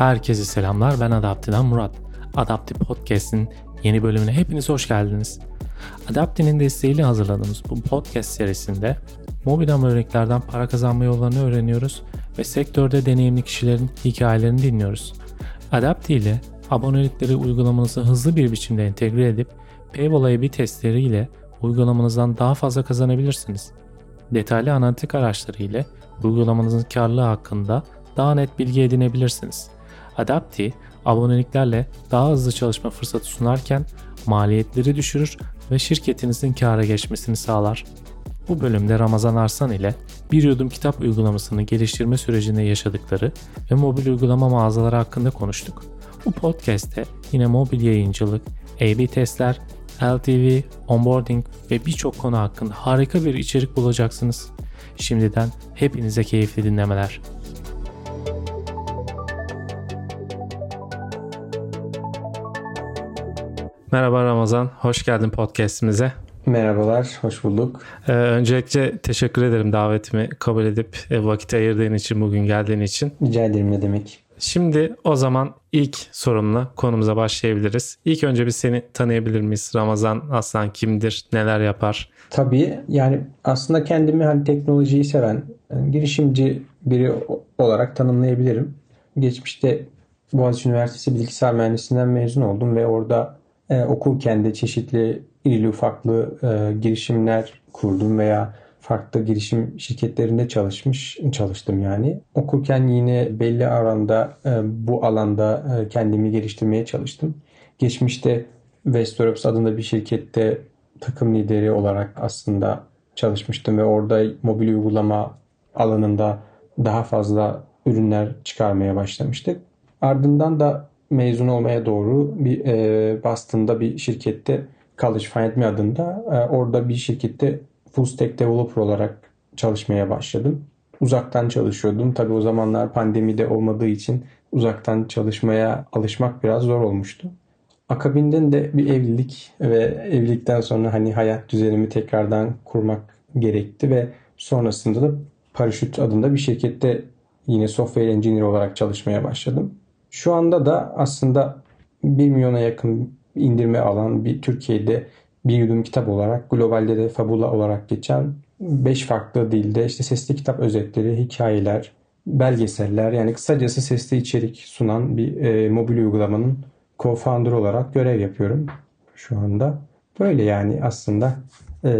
Herkese selamlar ben Adapti'den Murat. Adapti Podcast'in yeni bölümüne hepiniz hoş geldiniz. Adapti'nin desteğiyle hazırladığımız bu podcast serisinde mobil ama örneklerden para kazanma yollarını öğreniyoruz ve sektörde deneyimli kişilerin hikayelerini dinliyoruz. Adapti ile abonelikleri uygulamanıza hızlı bir biçimde entegre edip Paywall AB testleriyle uygulamanızdan daha fazla kazanabilirsiniz. Detaylı analitik araçları ile uygulamanızın karlılığı hakkında daha net bilgi edinebilirsiniz. Adapti, aboneliklerle daha hızlı çalışma fırsatı sunarken maliyetleri düşürür ve şirketinizin kâra geçmesini sağlar. Bu bölümde Ramazan Arslan ile Bir Yudum Kitap uygulamasını geliştirme sürecinde yaşadıkları ve mobil uygulama mağazaları hakkında konuştuk. Bu podcast'te yine mobil yayıncılık, A-B testler, LTV, onboarding ve birçok konu hakkında harika bir içerik bulacaksınız. Şimdiden hepinize keyifli dinlemeler. Merhaba Ramazan, hoş geldin podcastimize. Merhabalar, hoş bulduk. Ee, öncelikle teşekkür ederim davetimi kabul edip e, vakit ayırdığın için, bugün geldiğin için. Rica ederim ne demek. Şimdi o zaman ilk sorumla konumuza başlayabiliriz. İlk önce bir seni tanıyabilir miyiz? Ramazan Aslan kimdir? Neler yapar? Tabii yani aslında kendimi hani teknolojiyi seven, yani girişimci biri olarak tanımlayabilirim. Geçmişte Boğaziçi Üniversitesi Bilgisayar Mühendisliğinden mezun oldum ve orada e, okurken de çeşitli irili ufaklı e, girişimler kurdum veya farklı girişim şirketlerinde çalışmış çalıştım yani. Okurken yine belli aranda e, bu alanda e, kendimi geliştirmeye çalıştım. Geçmişte Westerops adında bir şirkette takım lideri olarak aslında çalışmıştım ve orada mobil uygulama alanında daha fazla ürünler çıkarmaya başlamıştık. Ardından da mezun olmaya doğru bir e, Boston'da bir şirkette College Find Me adında e, orada bir şirkette full stack developer olarak çalışmaya başladım. Uzaktan çalışıyordum. Tabii o zamanlar pandemide olmadığı için uzaktan çalışmaya alışmak biraz zor olmuştu. Akabinden de bir evlilik ve evlilikten sonra hani hayat düzenimi tekrardan kurmak gerekti ve sonrasında da Paraşüt adında bir şirkette yine software engineer olarak çalışmaya başladım. Şu anda da aslında 1 milyona yakın indirme alan bir Türkiye'de bir yudum kitap olarak globalde de Fabula olarak geçen 5 farklı dilde işte sesli kitap özetleri, hikayeler, belgeseller yani kısacası sesli içerik sunan bir e, mobil uygulamanın co-founder olarak görev yapıyorum şu anda. Böyle yani aslında e,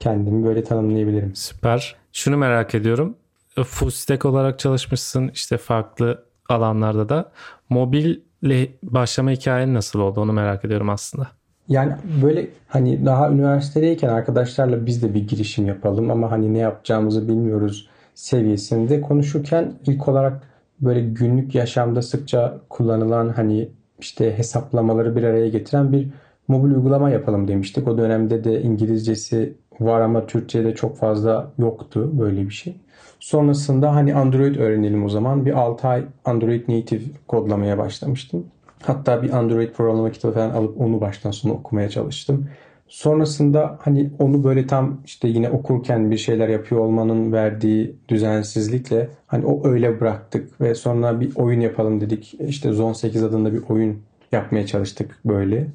kendimi böyle tanımlayabilirim. Süper. Şunu merak ediyorum. Full stack olarak çalışmışsın işte farklı alanlarda da. Mobille başlama hikayen nasıl oldu onu merak ediyorum aslında. Yani böyle hani daha üniversitedeyken arkadaşlarla biz de bir girişim yapalım ama hani ne yapacağımızı bilmiyoruz seviyesinde konuşurken ilk olarak böyle günlük yaşamda sıkça kullanılan hani işte hesaplamaları bir araya getiren bir mobil uygulama yapalım demiştik. O dönemde de İngilizcesi var ama Türkçe'de çok fazla yoktu böyle bir şey. Sonrasında hani Android öğrenelim o zaman. Bir 6 ay Android Native kodlamaya başlamıştım. Hatta bir Android programlama kitabı falan alıp onu baştan sona okumaya çalıştım. Sonrasında hani onu böyle tam işte yine okurken bir şeyler yapıyor olmanın verdiği düzensizlikle hani o öyle bıraktık ve sonra bir oyun yapalım dedik. İşte Zone 8 adında bir oyun yapmaya çalıştık böyle.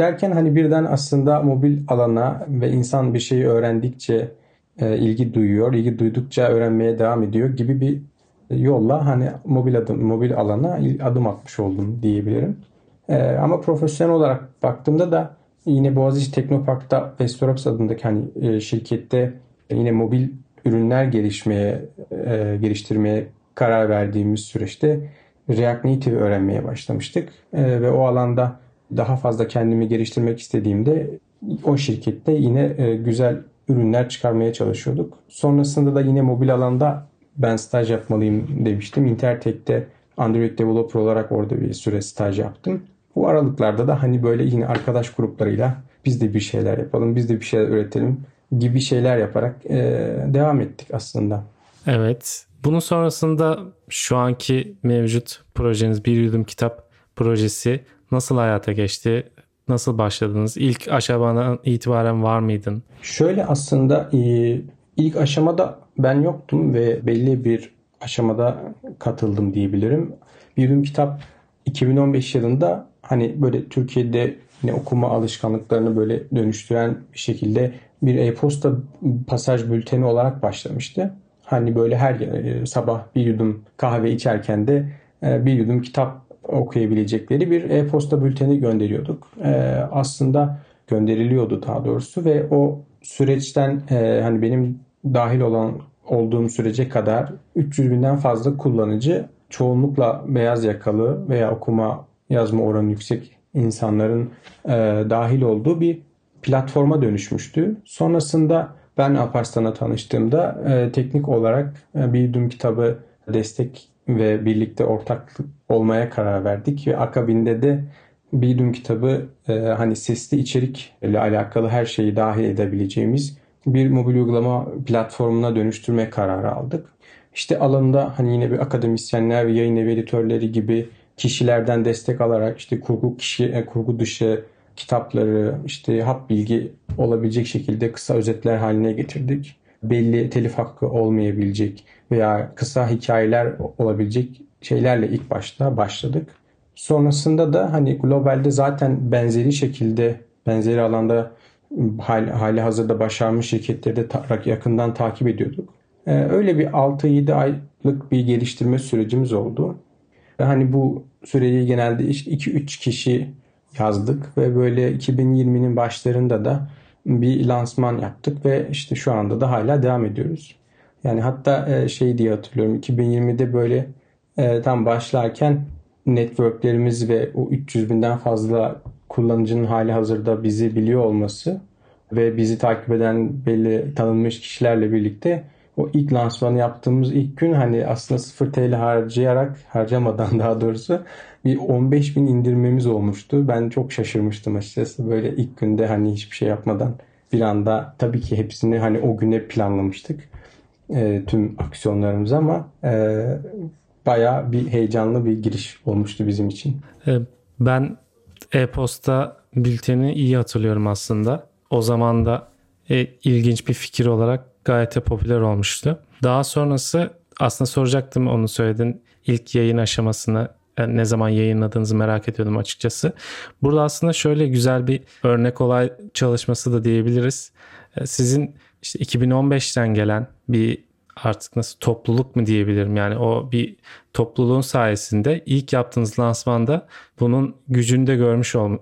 Derken hani birden aslında mobil alana ve insan bir şeyi öğrendikçe e, ilgi duyuyor, ilgi duydukça öğrenmeye devam ediyor gibi bir yolla hani mobil adım mobil alana adım atmış oldum diyebilirim. E, ama profesyonel olarak baktığımda da yine Boğaziçi Teknopark'ta Vestorops adındaki hani e, şirkette yine mobil ürünler gelişmeye e, geliştirmeye karar verdiğimiz süreçte React Native öğrenmeye başlamıştık e, ve o alanda daha fazla kendimi geliştirmek istediğimde o şirkette yine e, güzel ürünler çıkarmaya çalışıyorduk. Sonrasında da yine mobil alanda ben staj yapmalıyım demiştim. Intertek'te Android developer olarak orada bir süre staj yaptım. Bu aralıklarda da hani böyle yine arkadaş gruplarıyla biz de bir şeyler yapalım, biz de bir şeyler üretelim gibi şeyler yaparak e, devam ettik aslında. Evet. Bunun sonrasında şu anki mevcut projeniz Bir Yudum Kitap projesi nasıl hayata geçti? Nasıl başladınız? İlk aşamadan itibaren var mıydın? Şöyle aslında e, ilk aşamada ben yoktum ve belli bir aşamada katıldım diyebilirim. Bir Yudum Kitap 2015 yılında hani böyle Türkiye'de ne okuma alışkanlıklarını böyle dönüştüren bir şekilde bir e-posta pasaj bülteni olarak başlamıştı. Hani böyle her e, sabah bir yudum kahve içerken de e, bir yudum kitap okuyabilecekleri bir e-posta bülteni gönderiyorduk. E, aslında gönderiliyordu daha doğrusu ve o süreçten hani benim dahil olan olduğum sürece kadar 300 binden fazla kullanıcı çoğunlukla beyaz yakalı veya okuma yazma oranı yüksek insanların e, dahil olduğu bir platforma dönüşmüştü. Sonrasında ben Alparslan'la tanıştığımda e, teknik olarak e, bir düm kitabı destek ve birlikte ortaklık olmaya karar verdik ve akabinde de bir düm kitabı e, hani sesli içerik ile alakalı her şeyi dahil edebileceğimiz bir mobil uygulama platformuna dönüştürme kararı aldık. İşte alanında hani yine bir akademisyenler ve yayın evi editörleri gibi kişilerden destek alarak işte kurgu kişi e, kurgu dışı kitapları işte hap bilgi olabilecek şekilde kısa özetler haline getirdik. Belli telif hakkı olmayabilecek veya kısa hikayeler olabilecek şeylerle ilk başta başladık. Sonrasında da hani globalde zaten benzeri şekilde benzeri alanda hali, hali hazırda başarmış şirketleri de ta, yakından takip ediyorduk. Ee, öyle bir 6-7 aylık bir geliştirme sürecimiz oldu. Ve hani bu süreyi genelde 2-3 kişi yazdık ve böyle 2020'nin başlarında da bir lansman yaptık ve işte şu anda da hala devam ediyoruz. Yani hatta e, şey diye hatırlıyorum 2020'de böyle e, tam başlarken networklerimiz ve o 300 binden fazla kullanıcının hali hazırda bizi biliyor olması ve bizi takip eden belli tanınmış kişilerle birlikte o ilk lansmanı yaptığımız ilk gün hani aslında 0 TL harcayarak harcamadan daha doğrusu bir 15 bin indirmemiz olmuştu. Ben çok şaşırmıştım açıkçası böyle ilk günde hani hiçbir şey yapmadan bir anda tabii ki hepsini hani o güne planlamıştık e, tüm aksiyonlarımızı ama e, baya bir heyecanlı bir giriş olmuştu bizim için. E, ben e-posta bülteni iyi hatırlıyorum aslında. O zaman da e, ilginç bir fikir olarak gayet de popüler olmuştu. Daha sonrası aslında soracaktım onu söyledin. İlk yayın aşamasını yani ne zaman yayınladığınızı merak ediyordum açıkçası. Burada aslında şöyle güzel bir örnek olay çalışması da diyebiliriz. E, sizin işte 2015'ten gelen bir artık nasıl topluluk mu diyebilirim yani o bir topluluğun sayesinde ilk yaptığınız lansmanda bunun gücünü de görmüş ol,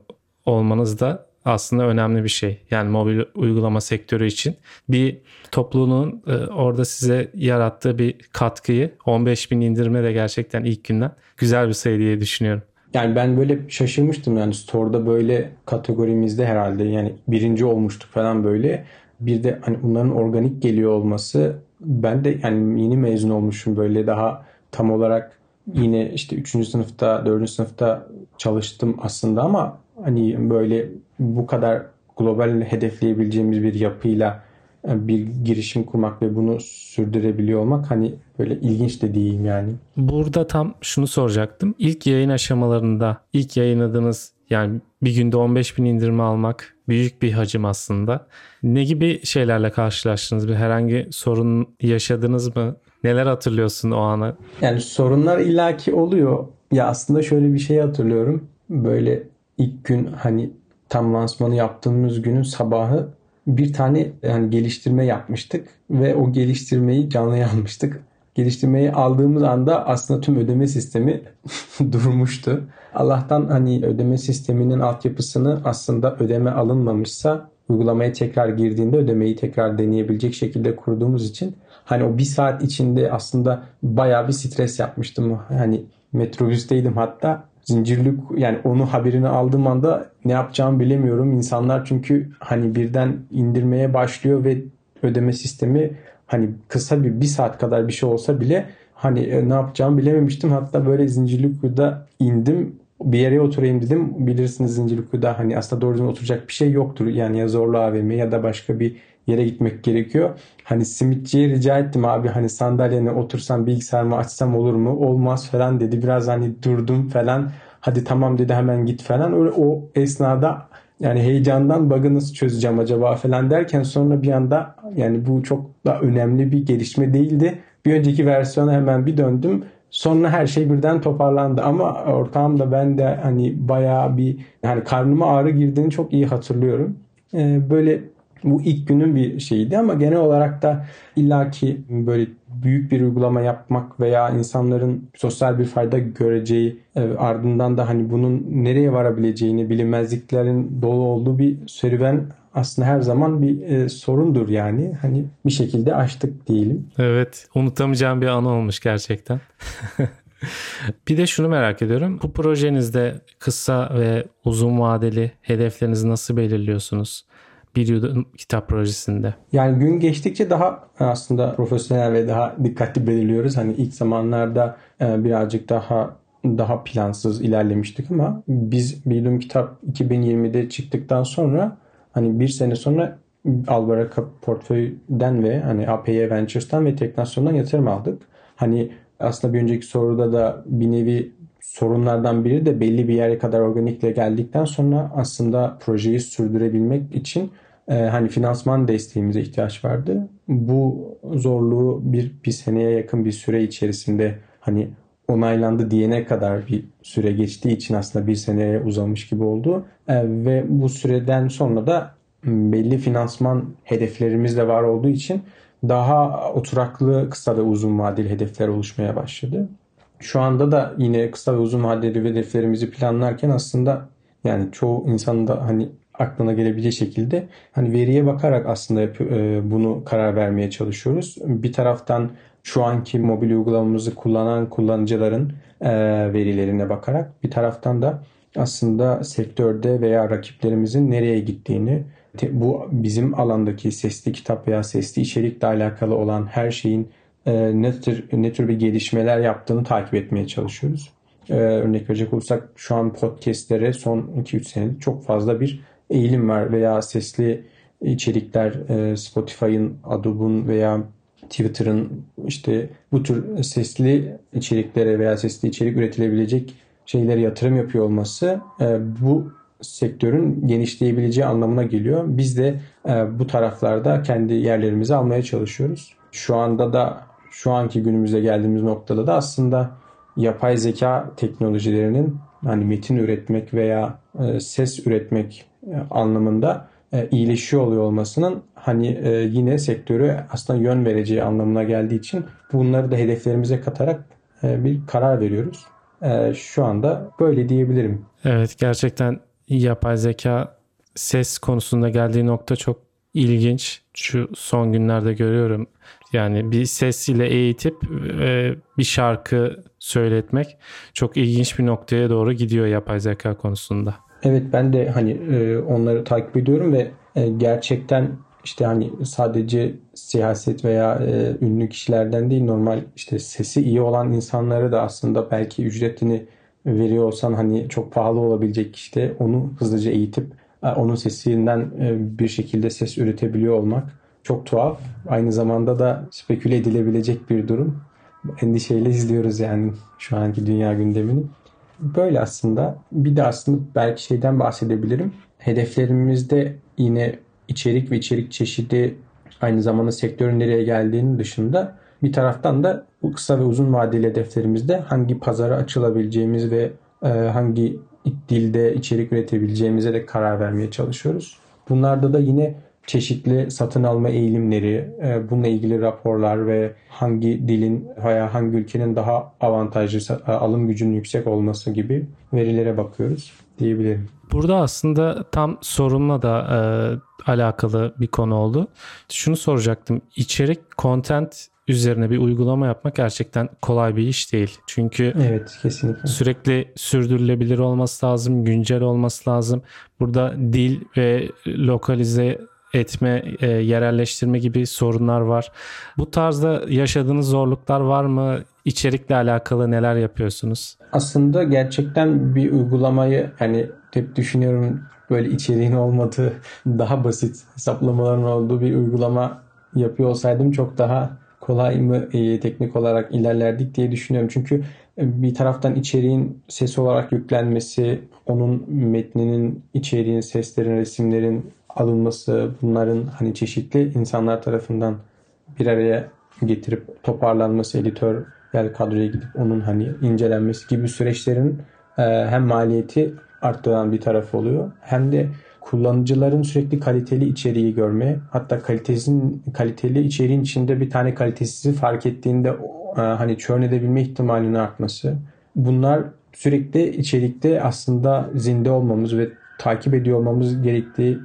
olmanız da aslında önemli bir şey. Yani mobil uygulama sektörü için bir topluluğun e, orada size yarattığı bir katkıyı 15 bin indirme de gerçekten ilk günden güzel bir sayı diye düşünüyorum. Yani ben böyle şaşırmıştım yani store'da böyle kategorimizde herhalde yani birinci olmuştuk falan böyle. Bir de hani bunların organik geliyor olması ben de yani yeni mezun olmuşum böyle daha tam olarak yine işte 3. sınıfta 4. sınıfta çalıştım aslında ama hani böyle bu kadar global hedefleyebileceğimiz bir yapıyla e, bir girişim kurmak ve bunu sürdürebiliyor olmak hani böyle ilginç de diyeyim yani. Burada tam şunu soracaktım. İlk yayın aşamalarında ilk yayınladığınız yani bir günde 15 bin indirme almak büyük bir hacim aslında. Ne gibi şeylerle karşılaştınız? Bir herhangi sorun yaşadınız mı? Neler hatırlıyorsun o anı? Yani sorunlar illaki oluyor. Ya aslında şöyle bir şey hatırlıyorum. Böyle ilk gün hani tam lansmanı yaptığımız günün sabahı bir tane yani geliştirme yapmıştık ve o geliştirmeyi canlıya almıştık. Geliştirmeyi aldığımız anda aslında tüm ödeme sistemi durmuştu. Allah'tan hani ödeme sisteminin altyapısını aslında ödeme alınmamışsa uygulamaya tekrar girdiğinde ödemeyi tekrar deneyebilecek şekilde kurduğumuz için hani o bir saat içinde aslında bayağı bir stres yapmıştım. Hani metrobüsteydim hatta zincirlik yani onu haberini aldığım anda ne yapacağımı bilemiyorum. İnsanlar çünkü hani birden indirmeye başlıyor ve ödeme sistemi hani kısa bir bir saat kadar bir şey olsa bile hani e, ne yapacağımı bilememiştim. Hatta böyle Zincirlikuyu'da indim bir yere oturayım dedim. Bilirsiniz Zincirlikuyu'da hani aslında doğru oturacak bir şey yoktur. Yani ya Zorlu AVM ya da başka bir yere gitmek gerekiyor. Hani simitçiye rica ettim abi hani sandalyene otursam bilgisayarımı açsam olur mu? Olmaz falan dedi. Biraz hani durdum falan. Hadi tamam dedi hemen git falan. Öyle o esnada yani heyecandan bug'ı nasıl çözeceğim acaba falan derken sonra bir anda yani bu çok da önemli bir gelişme değildi. Bir önceki versiyona hemen bir döndüm Sonra her şey birden toparlandı ama ortağım da ben de hani bayağı bir hani karnıma ağrı girdiğini çok iyi hatırlıyorum. Ee, böyle bu ilk günün bir şeyiydi ama genel olarak da illaki böyle büyük bir uygulama yapmak veya insanların sosyal bir fayda göreceği e, ardından da hani bunun nereye varabileceğini bilinmezliklerin dolu olduğu bir serüven aslında her zaman bir e, sorundur yani. Hani bir şekilde aştık diyelim. Evet, unutamayacağım bir anı olmuş gerçekten. bir de şunu merak ediyorum. Bu projenizde kısa ve uzun vadeli hedeflerinizi nasıl belirliyorsunuz? Bir kitap projesinde. Yani gün geçtikçe daha aslında profesyonel ve daha dikkatli belirliyoruz. Hani ilk zamanlarda e, birazcık daha daha plansız ilerlemiştik ama biz bir yudum kitap 2020'de çıktıktan sonra hani bir sene sonra Albaraka portföyden ve hani APY Ventures'tan ve Teknasyon'dan yatırım aldık. Hani aslında bir önceki soruda da bir nevi sorunlardan biri de belli bir yere kadar organikle geldikten sonra aslında projeyi sürdürebilmek için e, hani finansman desteğimize ihtiyaç vardı. Bu zorluğu bir, bir seneye yakın bir süre içerisinde hani onaylandı diyene kadar bir süre geçtiği için aslında bir seneye uzamış gibi oldu. E, ve bu süreden sonra da belli finansman hedeflerimiz de var olduğu için daha oturaklı kısa ve uzun vadeli hedefler oluşmaya başladı. Şu anda da yine kısa ve uzun vadeli hedeflerimizi planlarken aslında yani çoğu insanın da hani aklına gelebileceği şekilde hani veriye bakarak aslında e, bunu karar vermeye çalışıyoruz. Bir taraftan şu anki mobil uygulamamızı kullanan kullanıcıların e, verilerine bakarak bir taraftan da aslında sektörde veya rakiplerimizin nereye gittiğini bu bizim alandaki sesli kitap veya sesli içerikle alakalı olan her şeyin e, ne tür, ne tür bir gelişmeler yaptığını takip etmeye çalışıyoruz. Örnek verecek olursak şu an podcastlere son 2-3 senedir çok fazla bir eğilim var veya sesli içerikler e, Spotify'ın, Adobe'un veya Twitter'ın işte bu tür sesli içeriklere veya sesli içerik üretilebilecek şeylere yatırım yapıyor olması e, bu sektörün genişleyebileceği anlamına geliyor. Biz de e, bu taraflarda kendi yerlerimizi almaya çalışıyoruz. Şu anda da şu anki günümüze geldiğimiz noktada da aslında yapay zeka teknolojilerinin hani metin üretmek veya ses üretmek anlamında e, iyileşiyor oluyor olmasının hani e, yine sektörü aslında yön vereceği anlamına geldiği için bunları da hedeflerimize katarak e, bir karar veriyoruz. E, şu anda böyle diyebilirim. Evet gerçekten yapay zeka ses konusunda geldiği nokta çok ilginç. Şu son günlerde görüyorum. Yani bir ses ile eğitip e, bir şarkı söyletmek çok ilginç bir noktaya doğru gidiyor yapay zeka konusunda. Evet ben de hani e, onları takip ediyorum ve e, gerçekten işte hani sadece siyaset veya e, ünlü kişilerden değil normal işte sesi iyi olan insanları da aslında belki ücretini veriyor olsan hani çok pahalı olabilecek işte onu hızlıca eğitip onun sesinden bir şekilde ses üretebiliyor olmak çok tuhaf. Aynı zamanda da speküle edilebilecek bir durum. Endişeyle izliyoruz yani şu anki dünya gündemini. Böyle aslında. Bir de aslında belki şeyden bahsedebilirim. Hedeflerimizde yine içerik ve içerik çeşidi aynı zamanda sektörün nereye geldiğinin dışında bir taraftan da bu kısa ve uzun vadeli hedeflerimizde hangi pazara açılabileceğimiz ve e, hangi dilde içerik üretebileceğimize de karar vermeye çalışıyoruz. Bunlarda da yine çeşitli satın alma eğilimleri, e, bununla ilgili raporlar ve hangi dilin veya hangi ülkenin daha avantajlı e, alım gücünün yüksek olması gibi verilere bakıyoruz diyebilirim. Burada aslında tam sorunla da e, alakalı bir konu oldu. Şunu soracaktım. İçerik, content üzerine bir uygulama yapmak gerçekten kolay bir iş değil. Çünkü evet kesinlikle. sürekli sürdürülebilir olması lazım, güncel olması lazım. Burada dil ve lokalize etme, e, yerelleştirme gibi sorunlar var. Bu tarzda yaşadığınız zorluklar var mı? İçerikle alakalı neler yapıyorsunuz? Aslında gerçekten bir uygulamayı hani hep düşünüyorum böyle içeriğin olmadığı daha basit hesaplamaların olduğu bir uygulama yapıyor olsaydım çok daha kolay mı e, teknik olarak ilerlerdik diye düşünüyorum. Çünkü e, bir taraftan içeriğin ses olarak yüklenmesi, onun metninin, içeriğin, seslerin, resimlerin alınması, bunların hani çeşitli insanlar tarafından bir araya getirip toparlanması editör yani kadroya gidip onun hani incelenmesi gibi süreçlerin e, hem maliyeti arttıran bir tarafı oluyor hem de kullanıcıların sürekli kaliteli içeriği görme hatta kalitesinin kaliteli içeriğin içinde bir tane kalitesizi fark ettiğinde e, hani churn edebilme ihtimalinin artması. Bunlar sürekli içerikte aslında zinde olmamız ve takip ediyor olmamız gerektiği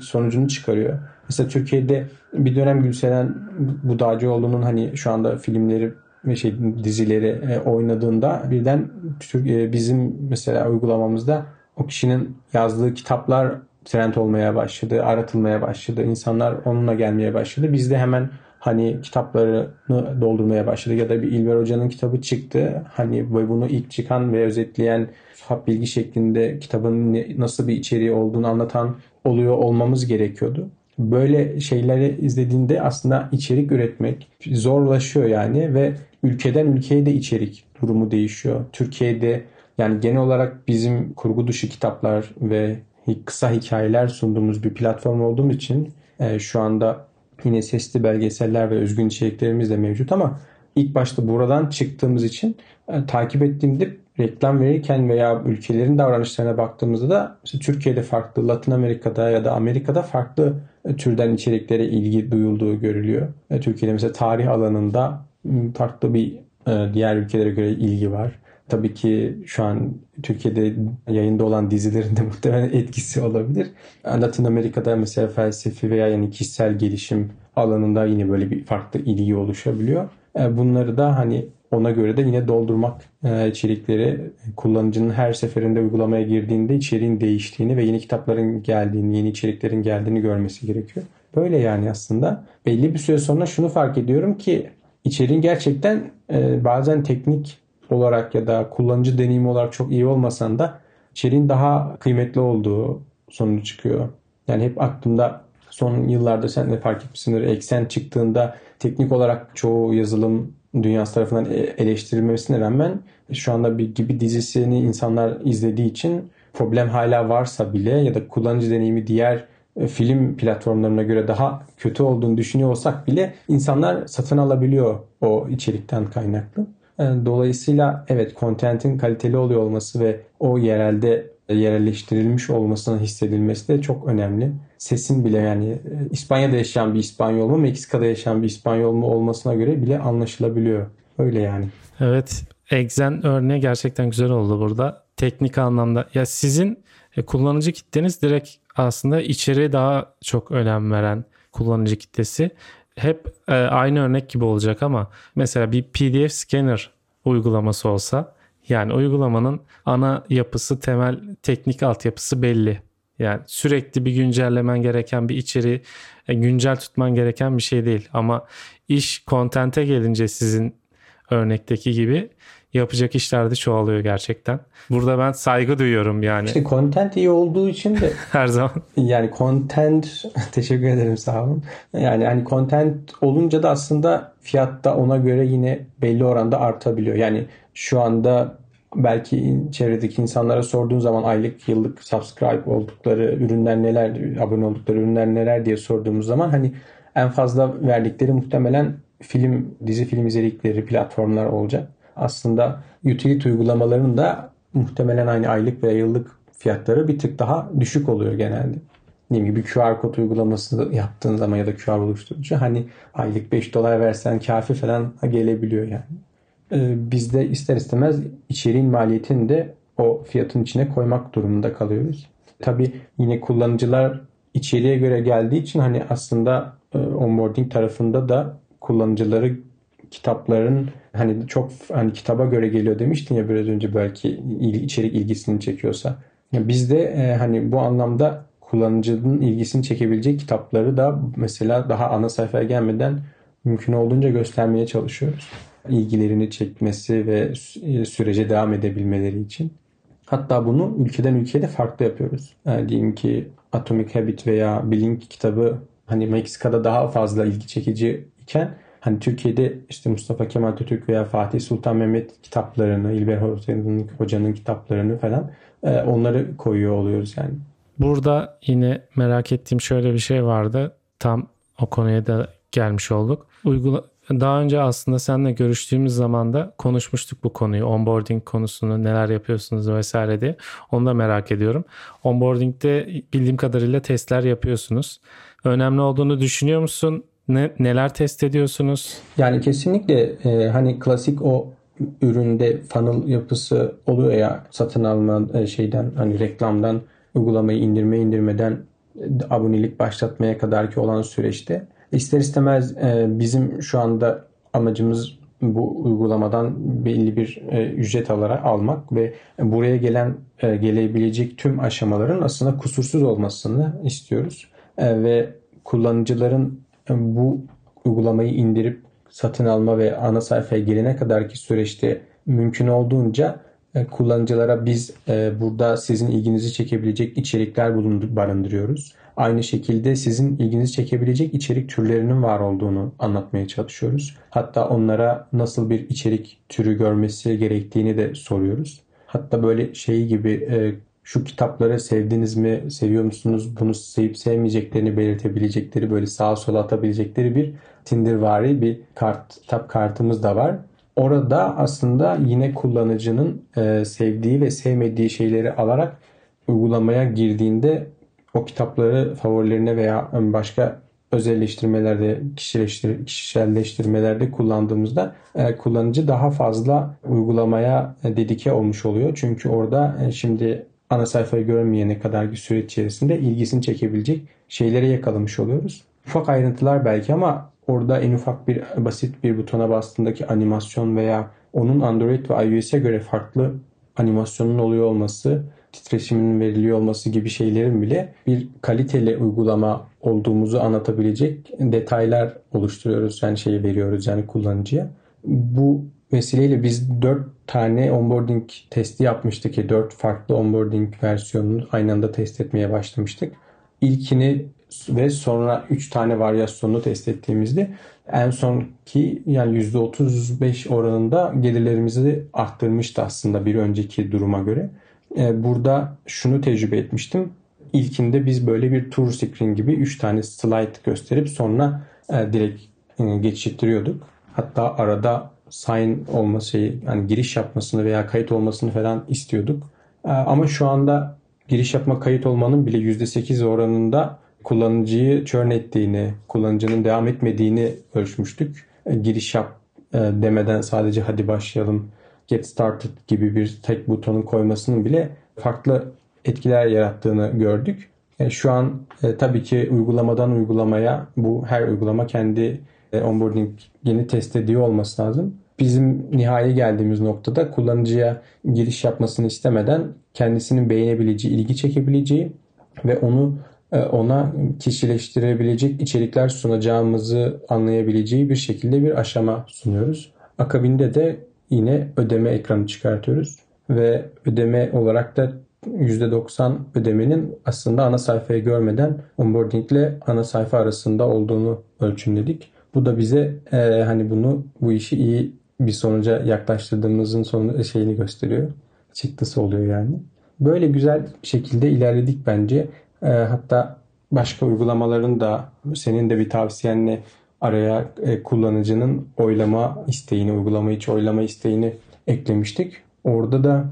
sonucunu çıkarıyor. Mesela Türkiye'de bir dönem Gülseren Budağcıoğlu'nun hani şu anda filmleri ve şey dizileri e, oynadığında birden e, bizim mesela uygulamamızda o kişinin yazdığı kitaplar trend olmaya başladı, aratılmaya başladı. İnsanlar onunla gelmeye başladı. Biz de hemen hani kitaplarını doldurmaya başladı ya da bir İlber Hoca'nın kitabı çıktı. Hani bunu ilk çıkan ve özetleyen hap bilgi şeklinde kitabın nasıl bir içeriği olduğunu anlatan oluyor olmamız gerekiyordu. Böyle şeyleri izlediğinde aslında içerik üretmek zorlaşıyor yani ve ülkeden ülkeye de içerik durumu değişiyor. Türkiye'de yani genel olarak bizim kurgu dışı kitaplar ve kısa hikayeler sunduğumuz bir platform olduğumuz için e, şu anda yine sesli belgeseller ve özgün içeriklerimiz de mevcut ama ilk başta buradan çıktığımız için e, takip ettiğimde reklam verirken veya ülkelerin davranışlarına baktığımızda da işte Türkiye'de farklı, Latin Amerika'da ya da Amerika'da farklı e, türden içeriklere ilgi duyulduğu görülüyor. E, Türkiye'de mesela tarih alanında farklı bir e, diğer ülkelere göre ilgi var. Tabii ki şu an Türkiye'de yayında olan dizilerin de muhtemelen etkisi olabilir. Latin Amerika'da mesela felsefi veya yani kişisel gelişim alanında yine böyle bir farklı ilgi oluşabiliyor. Bunları da hani ona göre de yine doldurmak e, içerikleri kullanıcının her seferinde uygulamaya girdiğinde içeriğin değiştiğini ve yeni kitapların geldiğini, yeni içeriklerin geldiğini görmesi gerekiyor. Böyle yani aslında. Belli bir süre sonra şunu fark ediyorum ki içeriğin gerçekten e, bazen teknik olarak ya da kullanıcı deneyimi olarak çok iyi olmasan da içeriğin daha kıymetli olduğu sonucu çıkıyor. Yani hep aklımda son yıllarda sen de fark etmişsindir. Eksen çıktığında teknik olarak çoğu yazılım dünyası tarafından e, eleştirilmesine rağmen şu anda bir gibi dizisini insanlar izlediği için problem hala varsa bile ya da kullanıcı deneyimi diğer e, film platformlarına göre daha kötü olduğunu düşünüyor olsak bile insanlar satın alabiliyor o içerikten kaynaklı. E, dolayısıyla evet kontentin kaliteli oluyor olması ve o yerelde yerelleştirilmiş olmasının hissedilmesi de çok önemli. Sesin bile yani e, İspanya'da yaşayan bir İspanyol mu Meksika'da yaşayan bir İspanyol mu olmasına göre bile anlaşılabiliyor. Öyle yani. Evet. Exen örneği gerçekten güzel oldu burada. Teknik anlamda. Ya sizin e, kullanıcı kitleniz direkt aslında içeriye daha çok önem veren kullanıcı kitlesi. Hep e, aynı örnek gibi olacak ama mesela bir PDF scanner uygulaması olsa yani uygulamanın ana yapısı, temel teknik altyapısı belli. Yani sürekli bir güncellemen gereken bir içeriği e, güncel tutman gereken bir şey değil. Ama iş kontente gelince sizin örnekteki gibi yapacak işler de çoğalıyor gerçekten. Burada ben saygı duyuyorum yani. İşte content iyi olduğu için de her zaman. Yani content teşekkür ederim sağ olun. Yani hani content olunca da aslında fiyat da ona göre yine belli oranda artabiliyor. Yani şu anda belki çevredeki insanlara sorduğun zaman aylık yıllık subscribe oldukları ürünler neler, abone oldukları ürünler neler diye sorduğumuz zaman hani en fazla verdikleri muhtemelen film, dizi film izledikleri platformlar olacak. Aslında utility uygulamalarının da muhtemelen aynı aylık veya yıllık fiyatları bir tık daha düşük oluyor genelde. Dediğim gibi QR kod uygulaması yaptığın zaman ya da QR oluşturucu hani aylık 5 dolar versen kafi falan gelebiliyor yani. Ee, biz de ister istemez içeriğin maliyetini de o fiyatın içine koymak durumunda kalıyoruz. Tabi yine kullanıcılar içeriğe göre geldiği için hani aslında e, onboarding tarafında da kullanıcıları kitapların hani çok hani kitaba göre geliyor demiştin ya biraz önce belki içerik ilgisini çekiyorsa. Biz de e, hani bu anlamda kullanıcının ilgisini çekebilecek kitapları da mesela daha ana sayfaya gelmeden mümkün olduğunca göstermeye çalışıyoruz ilgilerini çekmesi ve e, sürece devam edebilmeleri için. Hatta bunu ülkeden ülkeye de farklı yapıyoruz. Yani diyelim ki Atomic Habit veya Blink kitabı hani Meksika'da daha fazla ilgi çekici iken hani Türkiye'de işte Mustafa Kemal Atatürk veya Fatih Sultan Mehmet kitaplarını, İlber Hoca'nın, hocanın kitaplarını falan e, onları koyuyor oluyoruz yani. Burada yine merak ettiğim şöyle bir şey vardı. Tam o konuya da gelmiş olduk. Uygula daha önce aslında seninle görüştüğümüz zaman da konuşmuştuk bu konuyu. Onboarding konusunu neler yapıyorsunuz vesaire diye. Onu da merak ediyorum. Onboarding'de bildiğim kadarıyla testler yapıyorsunuz. Önemli olduğunu düşünüyor musun? Ne, neler test ediyorsunuz? Yani kesinlikle e, hani klasik o üründe funnel yapısı oluyor ya satın alma e, şeyden hani reklamdan uygulamayı indirme indirmeden e, abonelik başlatmaya kadar ki olan süreçte ister istemez e, bizim şu anda amacımız bu uygulamadan belli bir ücret alarak almak ve buraya gelen gelebilecek tüm aşamaların aslında kusursuz olmasını istiyoruz ve kullanıcıların bu uygulamayı indirip satın alma ve ana sayfaya gelene kadarki süreçte mümkün olduğunca e, kullanıcılara biz e, burada sizin ilginizi çekebilecek içerikler barındırıyoruz. Aynı şekilde sizin ilginizi çekebilecek içerik türlerinin var olduğunu anlatmaya çalışıyoruz. Hatta onlara nasıl bir içerik türü görmesi gerektiğini de soruyoruz. Hatta böyle şey gibi e, şu kitapları sevdiniz mi, seviyor musunuz, bunu sevip sevmeyeceklerini belirtebilecekleri böyle sağa sola atabilecekleri bir Tindervari bir kart, kitap kartımız da var. Orada aslında yine kullanıcının e, sevdiği ve sevmediği şeyleri alarak uygulamaya girdiğinde o kitapları favorilerine veya başka özelleştirmelerde, kişileştir, kişiselleştirmelerde kullandığımızda e, kullanıcı daha fazla uygulamaya dedike olmuş oluyor. Çünkü orada e, şimdi ana sayfayı görmeyene kadar bir süre içerisinde ilgisini çekebilecek şeylere yakalamış oluyoruz. Ufak ayrıntılar belki ama orada en ufak bir basit bir butona bastığındaki animasyon veya onun Android ve iOS'e göre farklı animasyonun oluyor olması, titreşimin veriliyor olması gibi şeylerin bile bir kaliteli uygulama olduğumuzu anlatabilecek detaylar oluşturuyoruz. Yani şeyi veriyoruz yani kullanıcıya. Bu vesileyle biz 4 tane onboarding testi yapmıştık ki 4 farklı onboarding versiyonunu aynı anda test etmeye başlamıştık. İlkini ve sonra 3 tane varyasyonunu test ettiğimizde en sonki yani %35 oranında gelirlerimizi arttırmıştı aslında bir önceki duruma göre. Ee, burada şunu tecrübe etmiştim. İlkinde biz böyle bir tour screen gibi 3 tane slide gösterip sonra e, direkt e, geçirttiriyorduk. Hatta arada sign olması, yani giriş yapmasını veya kayıt olmasını falan istiyorduk. Ama şu anda giriş yapma kayıt olmanın bile %8 oranında kullanıcıyı churn ettiğini, kullanıcının devam etmediğini ölçmüştük. E, giriş yap e, demeden sadece hadi başlayalım, get started gibi bir tek butonun koymasının bile farklı etkiler yarattığını gördük. E, şu an tabii ki uygulamadan uygulamaya bu her uygulama kendi onboarding yeni test ediyor olması lazım. Bizim nihai geldiğimiz noktada kullanıcıya giriş yapmasını istemeden kendisinin beğenebileceği, ilgi çekebileceği ve onu e, ona kişileştirebilecek içerikler sunacağımızı anlayabileceği bir şekilde bir aşama sunuyoruz. Akabinde de yine ödeme ekranı çıkartıyoruz ve ödeme olarak da %90 ödemenin aslında ana sayfayı görmeden onboarding ile ana sayfa arasında olduğunu ölçümledik. Bu da bize e, hani bunu bu işi iyi bir sonuca yaklaştırdığımızın sonu şeyini gösteriyor. Çıktısı oluyor yani. Böyle güzel şekilde ilerledik bence. E, hatta başka uygulamaların da senin de bir tavsiyenle araya e, kullanıcının oylama isteğini, uygulama içi oylama isteğini eklemiştik. Orada da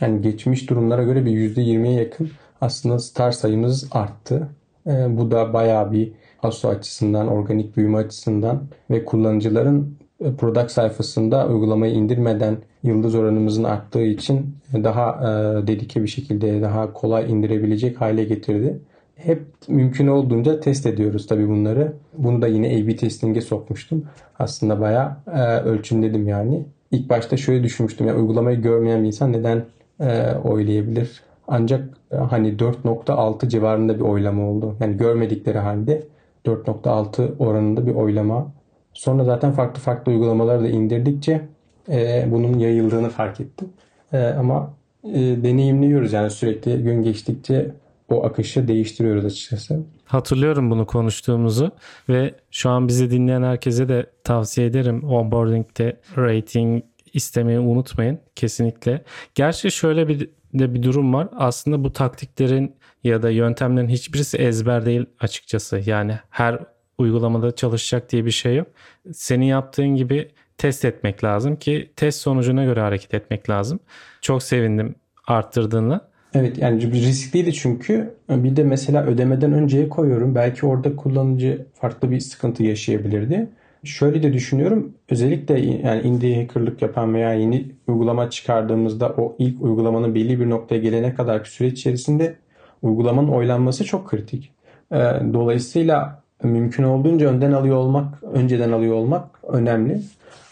yani geçmiş durumlara göre bir %20'ye yakın aslında star sayımız arttı. E, bu da bayağı bir ASO açısından, organik büyüme açısından ve kullanıcıların e, product sayfasında uygulamayı indirmeden yıldız oranımızın arttığı için daha e, dedike bir şekilde daha kolay indirebilecek hale getirdi. Hep mümkün olduğunca test ediyoruz tabii bunları. Bunu da yine A-B testing'e sokmuştum. Aslında bayağı e, ölçümledim yani. İlk başta şöyle düşünmüştüm ya uygulamayı görmeyen bir insan neden e, oylayabilir? Ancak e, hani 4.6 civarında bir oylama oldu. Yani görmedikleri halde 4.6 oranında bir oylama. Sonra zaten farklı farklı uygulamaları da indirdikçe e, bunun yayıldığını fark ettim. E, ama e, deneyimliyoruz yani sürekli gün geçtikçe o akışı değiştiriyoruz açıkçası. Hatırlıyorum bunu konuştuğumuzu ve şu an bizi dinleyen herkese de tavsiye ederim. Onboarding'de rating istemeyi unutmayın kesinlikle. Gerçi şöyle bir de bir durum var. Aslında bu taktiklerin ya da yöntemlerin hiçbirisi ezber değil açıkçası. Yani her uygulamada çalışacak diye bir şey yok. Senin yaptığın gibi test etmek lazım ki test sonucuna göre hareket etmek lazım. Çok sevindim arttırdığını. Evet yani riskliydi çünkü bir de mesela ödemeden önceye koyuyorum. Belki orada kullanıcı farklı bir sıkıntı yaşayabilirdi. Şöyle de düşünüyorum. Özellikle yani indie hackerlık yapan veya yeni uygulama çıkardığımızda o ilk uygulamanın belli bir noktaya gelene kadar süreç içerisinde uygulamanın oylanması çok kritik. Ee, dolayısıyla mümkün olduğunca önden alıyor olmak, önceden alıyor olmak önemli.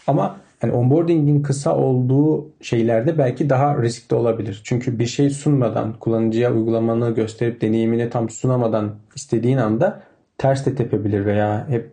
Ama yani onboarding'in kısa olduğu şeylerde belki daha riskli olabilir. Çünkü bir şey sunmadan, kullanıcıya uygulamanı gösterip deneyimini tam sunamadan istediğin anda ters de tepebilir veya hep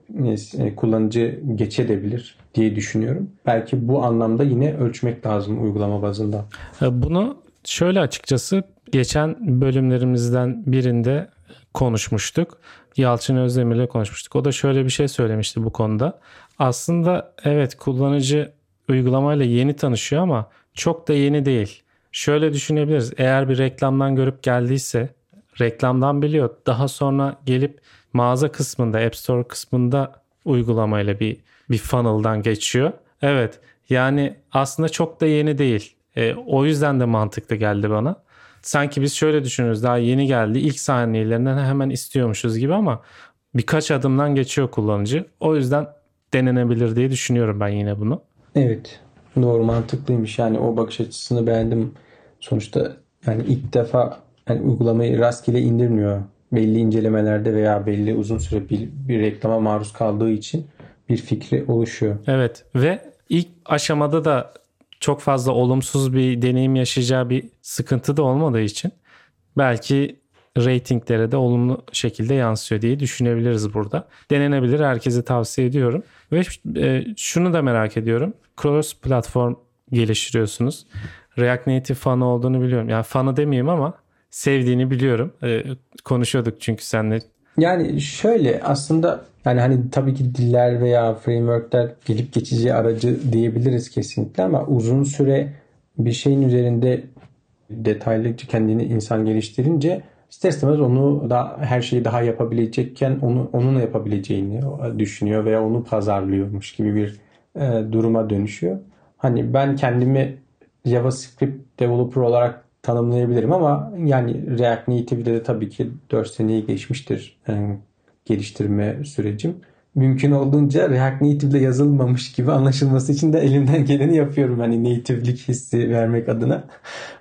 e, kullanıcı geçebilir diye düşünüyorum. Belki bu anlamda yine ölçmek lazım uygulama bazında. E, bunu şöyle açıkçası geçen bölümlerimizden birinde konuşmuştuk. Yalçın Özdemir'le konuşmuştuk. O da şöyle bir şey söylemişti bu konuda. Aslında evet kullanıcı uygulamayla yeni tanışıyor ama çok da yeni değil. Şöyle düşünebiliriz. Eğer bir reklamdan görüp geldiyse reklamdan biliyor. Daha sonra gelip mağaza kısmında, App Store kısmında uygulamayla bir bir funnel'dan geçiyor. Evet. Yani aslında çok da yeni değil. E, o yüzden de mantıklı geldi bana. Sanki biz şöyle düşünürüz. Daha yeni geldi. ilk saniyelerinden hemen istiyormuşuz gibi ama birkaç adımdan geçiyor kullanıcı. O yüzden denenebilir diye düşünüyorum ben yine bunu. Evet. Doğru mantıklıymış. Yani o bakış açısını beğendim. Sonuçta yani ilk defa yani uygulamayı rastgele indirmiyor. Belli incelemelerde veya belli uzun süre bir, bir reklama maruz kaldığı için bir fikri oluşuyor. Evet ve ilk aşamada da çok fazla olumsuz bir deneyim yaşayacağı bir sıkıntı da olmadığı için belki reytinglere de olumlu şekilde yansıyor diye düşünebiliriz burada. Denenebilir. Herkese tavsiye ediyorum. Ve e, şunu da merak ediyorum. Cross platform geliştiriyorsunuz. React Native fanı olduğunu biliyorum. Yani fanı demeyeyim ama sevdiğini biliyorum. E, konuşuyorduk çünkü seninle. Yani şöyle aslında yani hani tabii ki diller veya frameworkler gelip geçici aracı diyebiliriz kesinlikle ama uzun süre bir şeyin üzerinde detaylı kendini insan geliştirince ister istemez onu da her şeyi daha yapabilecekken onu onunla yapabileceğini düşünüyor veya onu pazarlıyormuş gibi bir e, duruma dönüşüyor. Hani ben kendimi JavaScript developer olarak tanımlayabilirim ama yani React Native'de de tabii ki 4 seneyi geçmiştir e, geliştirme sürecim. Mümkün olduğunca React Native'de yazılmamış gibi anlaşılması için de elimden geleni yapıyorum. Hani native'lik hissi vermek adına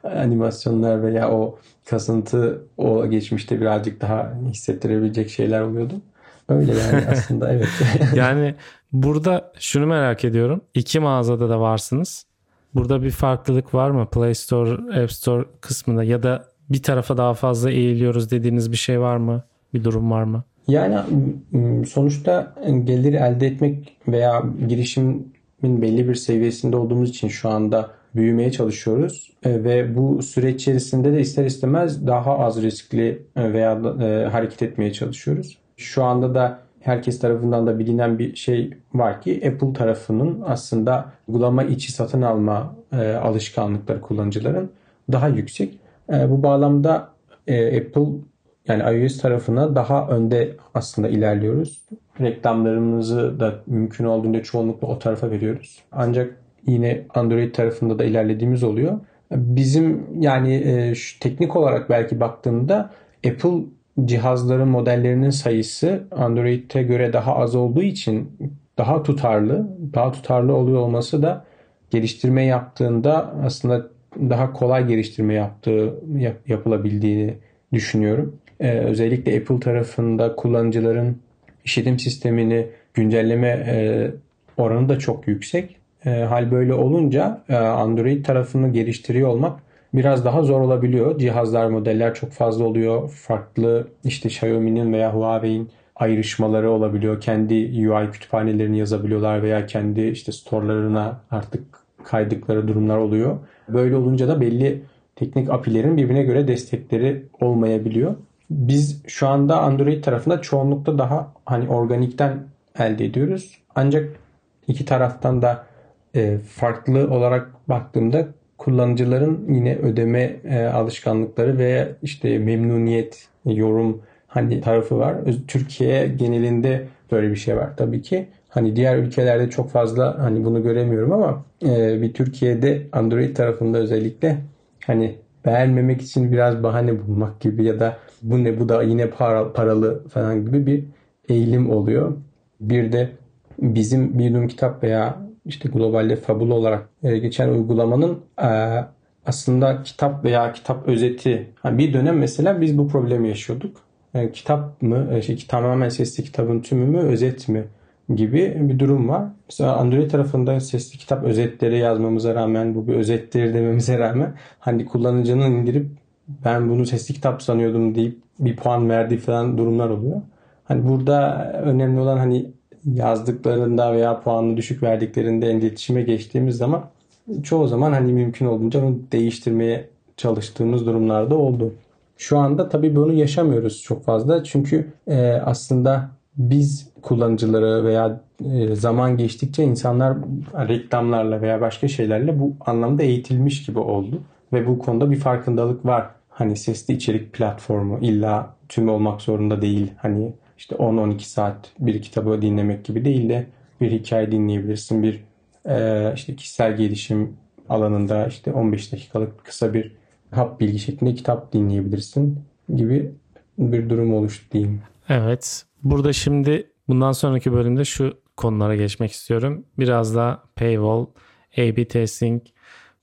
animasyonlar veya o kasıntı o geçmişte birazcık daha hissettirebilecek şeyler oluyordu. Öyle yani aslında evet. yani burada şunu merak ediyorum. İki mağazada da varsınız. Burada bir farklılık var mı? Play Store, App Store kısmında ya da bir tarafa daha fazla eğiliyoruz dediğiniz bir şey var mı? Bir durum var mı? Yani sonuçta gelir elde etmek veya girişimin belli bir seviyesinde olduğumuz için şu anda büyümeye çalışıyoruz e, ve bu süreç içerisinde de ister istemez daha az riskli e, veya e, hareket etmeye çalışıyoruz. Şu anda da herkes tarafından da bilinen bir şey var ki Apple tarafının aslında uygulama içi satın alma alışkanlıkları kullanıcıların daha yüksek. Bu bağlamda Apple yani iOS tarafına daha önde aslında ilerliyoruz. Reklamlarımızı da mümkün olduğunca çoğunlukla o tarafa veriyoruz. Ancak yine Android tarafında da ilerlediğimiz oluyor. Bizim yani e, şu teknik olarak belki baktığımda Apple cihazların modellerinin sayısı Android'e göre daha az olduğu için daha tutarlı, daha tutarlı oluyor olması da geliştirme yaptığında aslında daha kolay geliştirme yaptığı yap, yapılabildiğini düşünüyorum. Ee, özellikle Apple tarafında kullanıcıların işletim sistemini güncelleme e, oranı da çok yüksek. E, hal böyle olunca e, Android tarafını geliştiriyor olmak biraz daha zor olabiliyor. Cihazlar, modeller çok fazla oluyor. Farklı işte Xiaomi'nin veya Huawei'in ayrışmaları olabiliyor. Kendi UI kütüphanelerini yazabiliyorlar veya kendi işte storelarına artık kaydıkları durumlar oluyor. Böyle olunca da belli teknik API'lerin birbirine göre destekleri olmayabiliyor. Biz şu anda Android tarafında çoğunlukla daha hani organikten elde ediyoruz. Ancak iki taraftan da e, farklı olarak baktığımda kullanıcıların yine ödeme e, alışkanlıkları ve işte memnuniyet, yorum hani tarafı var. Türkiye genelinde böyle bir şey var tabii ki. Hani diğer ülkelerde çok fazla hani bunu göremiyorum ama e, bir Türkiye'de Android tarafında özellikle hani beğenmemek için biraz bahane bulmak gibi ya da bu ne bu da yine para, paralı falan gibi bir eğilim oluyor. Bir de bizim bir kitap veya işte globalde fabul olarak e, geçen uygulamanın e, aslında kitap veya kitap özeti. Bir dönem mesela biz bu problemi yaşıyorduk. Yani kitap mı, e, şey, tamamen sesli kitabın tümü mü, özet mi gibi bir durum var. Mesela Android tarafında sesli kitap özetleri yazmamıza rağmen, bu bir özetleri dememize rağmen hani kullanıcının indirip ben bunu sesli kitap sanıyordum deyip bir puan verdiği falan durumlar oluyor. Hani burada önemli olan hani yazdıklarında veya puanını düşük verdiklerinde iletişime geçtiğimiz zaman çoğu zaman hani mümkün olduğunca onu değiştirmeye çalıştığımız durumlarda oldu. Şu anda tabii bunu yaşamıyoruz çok fazla. Çünkü e, aslında biz kullanıcıları veya e, zaman geçtikçe insanlar reklamlarla veya başka şeylerle bu anlamda eğitilmiş gibi oldu. Ve bu konuda bir farkındalık var. Hani sesli içerik platformu illa tüm olmak zorunda değil. Hani işte 10-12 saat bir kitabı dinlemek gibi değil de bir hikaye dinleyebilirsin. Bir e, işte kişisel gelişim alanında işte 15 dakikalık kısa bir hap bilgi şeklinde kitap dinleyebilirsin gibi bir durum oluştu diyeyim. Evet. Burada şimdi bundan sonraki bölümde şu konulara geçmek istiyorum. Biraz da paywall, A-B testing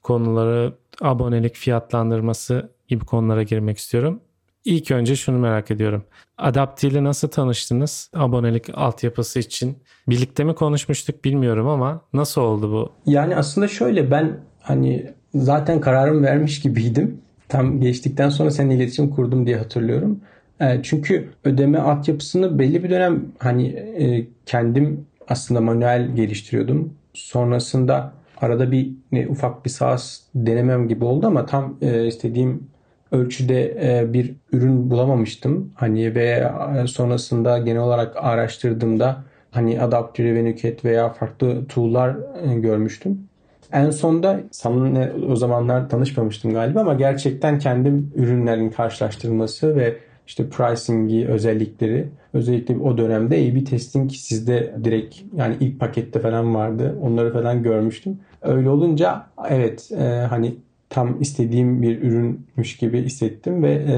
konuları, abonelik fiyatlandırması gibi konulara girmek istiyorum. İlk önce şunu merak ediyorum. Adapti ile nasıl tanıştınız? Abonelik altyapısı için. Birlikte mi konuşmuştuk bilmiyorum ama nasıl oldu bu? Yani aslında şöyle ben hani zaten kararımı vermiş gibiydim. Tam geçtikten sonra seninle iletişim kurdum diye hatırlıyorum. E, çünkü ödeme altyapısını belli bir dönem hani e, kendim aslında manuel geliştiriyordum. Sonrasında arada bir ufak bir SaaS denemem gibi oldu ama tam e, istediğim ölçüde e, bir ürün bulamamıştım. Hani ve e, sonrasında genel olarak araştırdığımda hani Adaptive Revenue veya farklı tool'lar e, görmüştüm. En sonda seninle o zamanlar tanışmamıştım galiba ama gerçekten kendim ürünlerin karşılaştırılması ve işte pricing'i özellikleri özellikle o dönemde A-B testing sizde direkt yani ilk pakette falan vardı. Onları falan görmüştüm. Öyle olunca evet e, hani tam istediğim bir ürünmüş gibi hissettim ve e,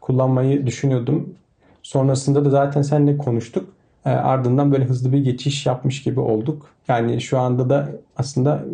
kullanmayı düşünüyordum. Sonrasında da zaten seninle konuştuk. E, ardından böyle hızlı bir geçiş yapmış gibi olduk. Yani şu anda da aslında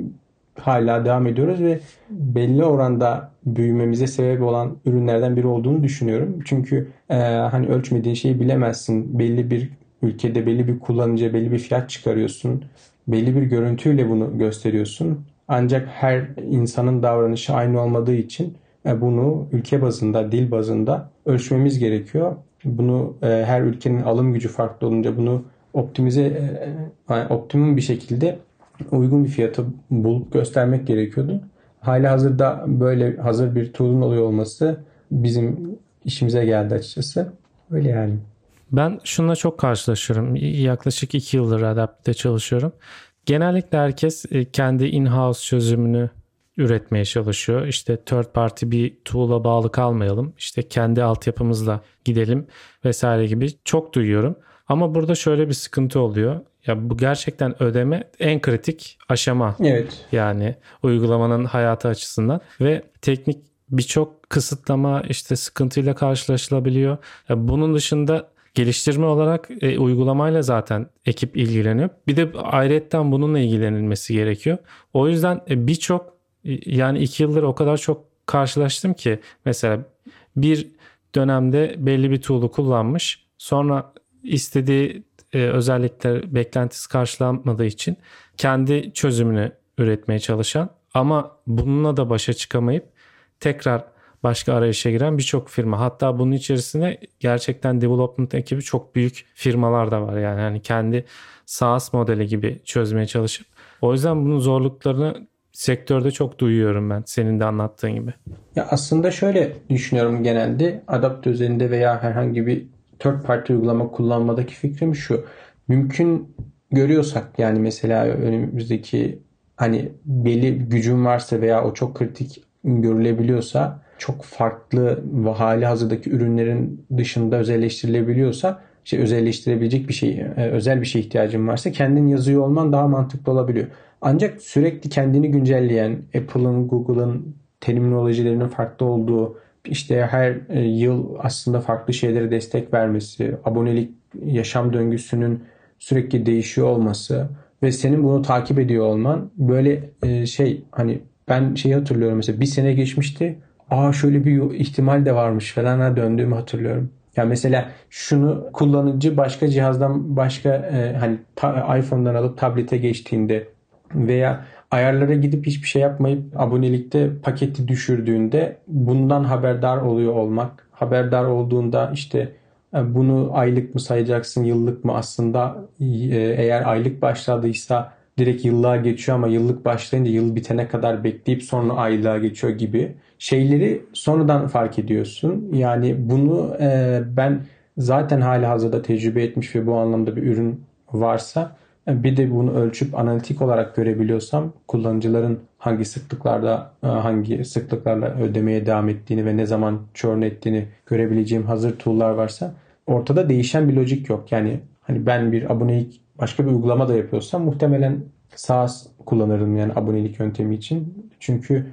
hala devam ediyoruz ve belli oranda büyümemize sebep olan ürünlerden biri olduğunu düşünüyorum. Çünkü e, hani ölçmediğin şeyi bilemezsin. Belli bir ülkede belli bir kullanıcıya belli bir fiyat çıkarıyorsun. Belli bir görüntüyle bunu gösteriyorsun. Ancak her insanın davranışı aynı olmadığı için e, bunu ülke bazında, dil bazında ölçmemiz gerekiyor. Bunu e, her ülkenin alım gücü farklı olunca bunu optimize e, yani optimum bir şekilde uygun bir fiyatı bulup göstermek gerekiyordu. Hali hazırda böyle hazır bir tool'un oluyor olması bizim işimize geldi açıkçası. Öyle yani. Ben şununla çok karşılaşıyorum. Yaklaşık iki yıldır Adapt'te çalışıyorum. Genellikle herkes e, kendi in-house çözümünü üretmeye çalışıyor. İşte third party bir tool'a bağlı kalmayalım. İşte kendi altyapımızla gidelim vesaire gibi çok duyuyorum. Ama burada şöyle bir sıkıntı oluyor. Ya bu gerçekten ödeme en kritik aşama. Evet. Yani uygulamanın hayatı açısından ve teknik birçok kısıtlama işte sıkıntıyla karşılaşılabiliyor. Ya bunun dışında geliştirme olarak e, uygulamayla zaten ekip ilgileniyor. Bir de ayrıyetten bununla ilgilenilmesi gerekiyor. O yüzden e, birçok e, yani iki yıldır o kadar çok karşılaştım ki mesela bir dönemde belli bir tool'u kullanmış. Sonra istediği e, özellikler beklentisi karşılanmadığı için kendi çözümünü üretmeye çalışan ama bununla da başa çıkamayıp tekrar başka arayışa giren birçok firma. Hatta bunun içerisinde gerçekten development ekibi çok büyük firmalar da var. Yani hani kendi SaaS modeli gibi çözmeye çalışıp. O yüzden bunun zorluklarını sektörde çok duyuyorum ben senin de anlattığın gibi. Ya aslında şöyle düşünüyorum genelde adapt üzerinde veya herhangi bir third party uygulama kullanmadaki fikrim şu. Mümkün görüyorsak yani mesela önümüzdeki hani belli gücün varsa veya o çok kritik görülebiliyorsa çok farklı ve hali hazırdaki ürünlerin dışında özelleştirilebiliyorsa işte özelleştirebilecek bir şey, e, özel bir şey ihtiyacın varsa kendin yazıyor olman daha mantıklı olabiliyor. Ancak sürekli kendini güncelleyen Apple'ın, Google'ın terminolojilerinin farklı olduğu, işte her e, yıl aslında farklı şeylere destek vermesi, abonelik yaşam döngüsünün sürekli değişiyor olması ve senin bunu takip ediyor olman böyle e, şey hani ben şeyi hatırlıyorum mesela bir sene geçmişti. Aa şöyle bir ihtimal de varmış falan döndüğümü hatırlıyorum. Yani mesela şunu kullanıcı başka cihazdan başka e, hani ta, iPhone'dan alıp tablete geçtiğinde veya ayarlara gidip hiçbir şey yapmayıp abonelikte paketi düşürdüğünde bundan haberdar oluyor olmak. Haberdar olduğunda işte e, bunu aylık mı sayacaksın, yıllık mı aslında e, eğer aylık başladıysa direkt yıllığa geçiyor ama yıllık başlayınca yıl bitene kadar bekleyip sonra aylığa geçiyor gibi şeyleri sonradan fark ediyorsun. Yani bunu e, ben zaten hali hazırda tecrübe etmiş ve bu anlamda bir ürün varsa bir de bunu ölçüp analitik olarak görebiliyorsam kullanıcıların hangi sıklıklarda hangi sıklıklarla ödemeye devam ettiğini ve ne zaman churn ettiğini görebileceğim hazır tool'lar varsa ortada değişen bir lojik yok. Yani hani ben bir abonelik başka bir uygulama da yapıyorsam muhtemelen SaaS kullanırım yani abonelik yöntemi için. Çünkü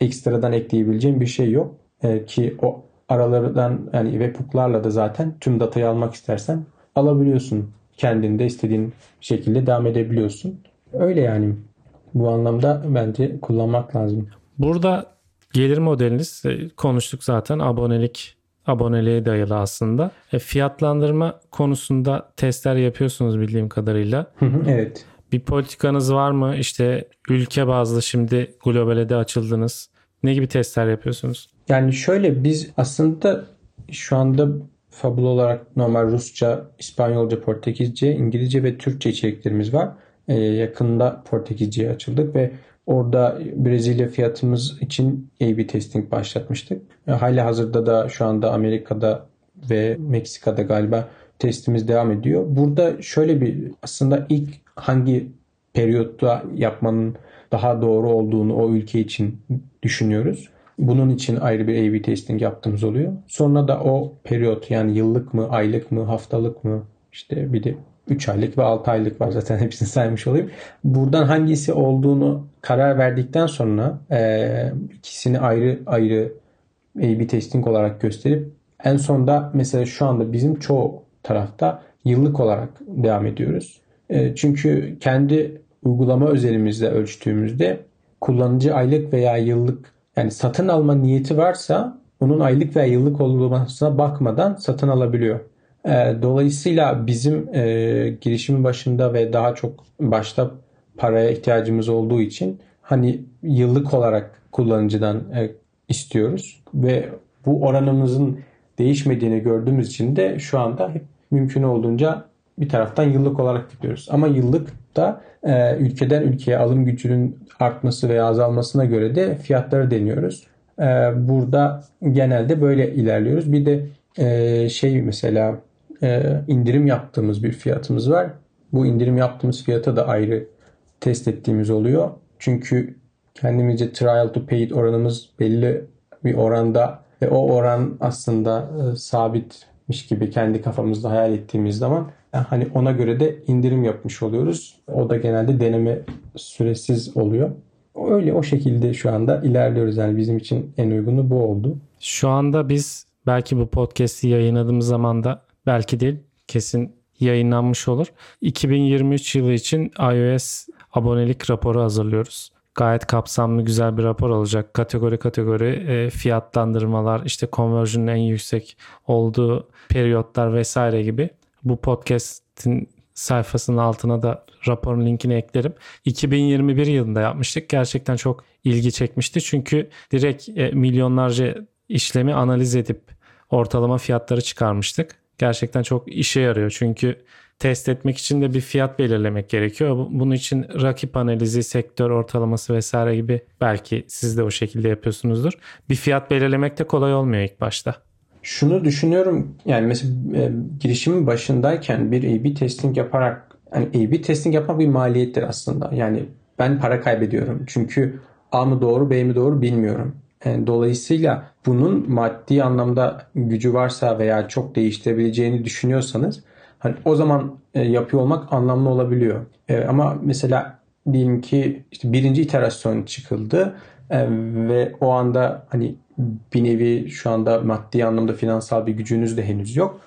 ekstradan ekleyebileceğim bir şey yok. Ee, ki o aralardan yani webhook'larla da zaten tüm datayı almak istersen alabiliyorsun. Kendinde istediğin şekilde devam edebiliyorsun. Öyle yani. Bu anlamda bence kullanmak lazım. Burada gelir modeliniz e, konuştuk zaten abonelik aboneliğe dayalı aslında. E, fiyatlandırma konusunda testler yapıyorsunuz bildiğim kadarıyla. evet. Bir politikanız var mı? İşte ülke bazlı şimdi globale de açıldınız. Ne gibi testler yapıyorsunuz? Yani şöyle biz aslında şu anda Fabul olarak normal Rusça, İspanyolca, Portekizce, İngilizce ve Türkçe içeriklerimiz var. Ee, yakında Portekizce'ye açıldık ve orada Brezilya fiyatımız için A-B testing başlatmıştık. E, hali hazırda da şu anda Amerika'da ve Meksika'da galiba testimiz devam ediyor. Burada şöyle bir aslında ilk hangi periyotta yapmanın daha doğru olduğunu o ülke için düşünüyoruz. Bunun için ayrı bir A-B testing yaptığımız oluyor. Sonra da o periyot yani yıllık mı, aylık mı, haftalık mı işte bir de 3 aylık ve 6 aylık var zaten hepsini saymış olayım. Buradan hangisi olduğunu karar verdikten sonra e, ikisini ayrı ayrı A-B testing olarak gösterip en sonda mesela şu anda bizim çoğu tarafta yıllık olarak devam ediyoruz. E, çünkü kendi uygulama özelimizde ölçtüğümüzde kullanıcı aylık veya yıllık yani satın alma niyeti varsa onun aylık veya yıllık olmasına bakmadan satın alabiliyor. Ee, dolayısıyla bizim e, girişimin başında ve daha çok başta paraya ihtiyacımız olduğu için hani yıllık olarak kullanıcıdan e, istiyoruz ve bu oranımızın değişmediğini gördüğümüz için de şu anda hep mümkün olduğunca bir taraftan yıllık olarak gidiyoruz. Ama yıllık da e, ülkeden ülkeye alım gücünün artması veya azalmasına göre de fiyatları deniyoruz. E, burada genelde böyle ilerliyoruz. Bir de e, şey mesela e, indirim yaptığımız bir fiyatımız var. Bu indirim yaptığımız fiyata da ayrı test ettiğimiz oluyor. Çünkü kendimizce trial to paid oranımız belli bir oranda ve o oran aslında e, sabitmiş gibi kendi kafamızda hayal ettiğimiz zaman yani hani ona göre de indirim yapmış oluyoruz. O da genelde deneme süresiz oluyor. Öyle o şekilde şu anda ilerliyoruz. Yani bizim için en uygunu bu oldu. Şu anda biz belki bu podcast'i yayınladığımız zaman da belki değil kesin yayınlanmış olur. 2023 yılı için iOS abonelik raporu hazırlıyoruz. Gayet kapsamlı güzel bir rapor olacak. Kategori kategori e, fiyatlandırmalar, işte conversion'ın en yüksek olduğu periyotlar vesaire gibi. Bu podcast'in sayfasının altına da raporun linkini eklerim. 2021 yılında yapmıştık. Gerçekten çok ilgi çekmişti. Çünkü direkt e, milyonlarca işlemi analiz edip ortalama fiyatları çıkarmıştık gerçekten çok işe yarıyor. Çünkü test etmek için de bir fiyat belirlemek gerekiyor. Bunun için rakip analizi, sektör ortalaması vesaire gibi belki siz de o şekilde yapıyorsunuzdur. Bir fiyat belirlemek de kolay olmuyor ilk başta. Şunu düşünüyorum yani mesela e, girişimin başındayken bir A-B testing yaparak yani A-B testing yapmak bir maliyettir aslında. Yani ben para kaybediyorum. Çünkü A mı doğru B mi doğru bilmiyorum. E, dolayısıyla bunun maddi anlamda gücü varsa veya çok değiştirebileceğini düşünüyorsanız hani o zaman e, yapıyor olmak anlamlı olabiliyor. E, ama mesela diyelim ki işte birinci iterasyon çıkıldı ve o anda hani bir nevi şu anda maddi anlamda finansal bir gücünüz de henüz yok.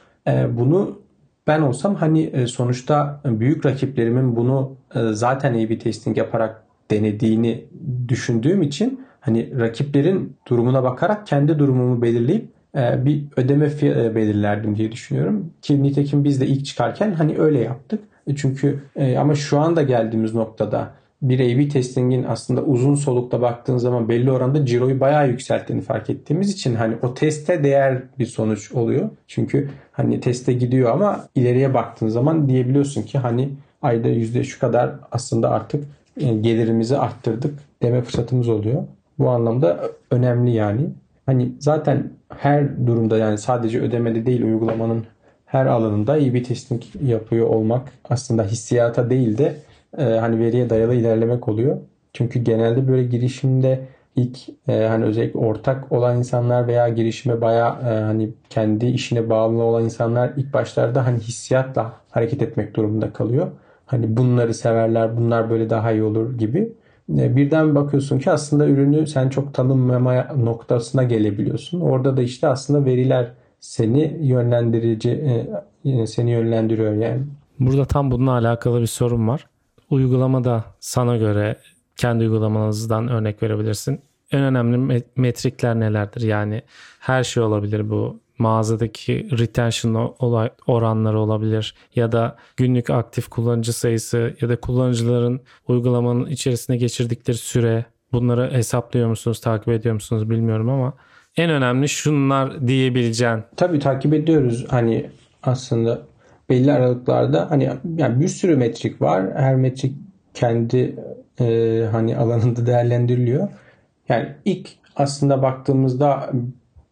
Bunu ben olsam hani sonuçta büyük rakiplerimin bunu zaten A-B testing yaparak denediğini düşündüğüm için hani rakiplerin durumuna bakarak kendi durumumu belirleyip e, bir ödeme e, belirlerdim diye düşünüyorum. Ki nitekim biz de ilk çıkarken hani öyle yaptık. E, çünkü ama şu anda geldiğimiz noktada bir A-B testingin aslında uzun solukta baktığın zaman belli oranda ciroyu bayağı yükselttiğini fark ettiğimiz için hani o teste değer bir sonuç oluyor. Çünkü hani teste gidiyor ama ileriye baktığın zaman diyebiliyorsun ki hani ayda yüzde şu kadar aslında artık gelirimizi arttırdık deme fırsatımız oluyor. Bu anlamda önemli yani. Hani zaten her durumda yani sadece ödemede değil uygulamanın her alanında iyi bir testing yapıyor olmak aslında hissiyata değil de e, hani veriye dayalı ilerlemek oluyor. Çünkü genelde böyle girişimde ilk e, hani özellikle ortak olan insanlar veya girişime baya e, hani kendi işine bağlı olan insanlar ilk başlarda hani hissiyatla hareket etmek durumunda kalıyor. Hani bunları severler, bunlar böyle daha iyi olur gibi. E, birden bakıyorsun ki aslında ürünü sen çok tanımlama noktasına gelebiliyorsun. Orada da işte aslında veriler seni yönlendirici e, seni yönlendiriyor yani. Burada tam bununla alakalı bir sorun var. Uygulamada sana göre kendi uygulamanızdan örnek verebilirsin. En önemli metrikler nelerdir? Yani her şey olabilir bu mağazadaki retention oranları olabilir ya da günlük aktif kullanıcı sayısı ya da kullanıcıların uygulamanın içerisine geçirdikleri süre bunları hesaplıyor musunuz, takip ediyor musunuz bilmiyorum ama en önemli şunlar diyebileceğin. Tabii takip ediyoruz. Hani aslında belli aralıklarda hani yani bir sürü metrik var. Her metrik kendi e, hani alanında değerlendiriliyor. Yani ilk aslında baktığımızda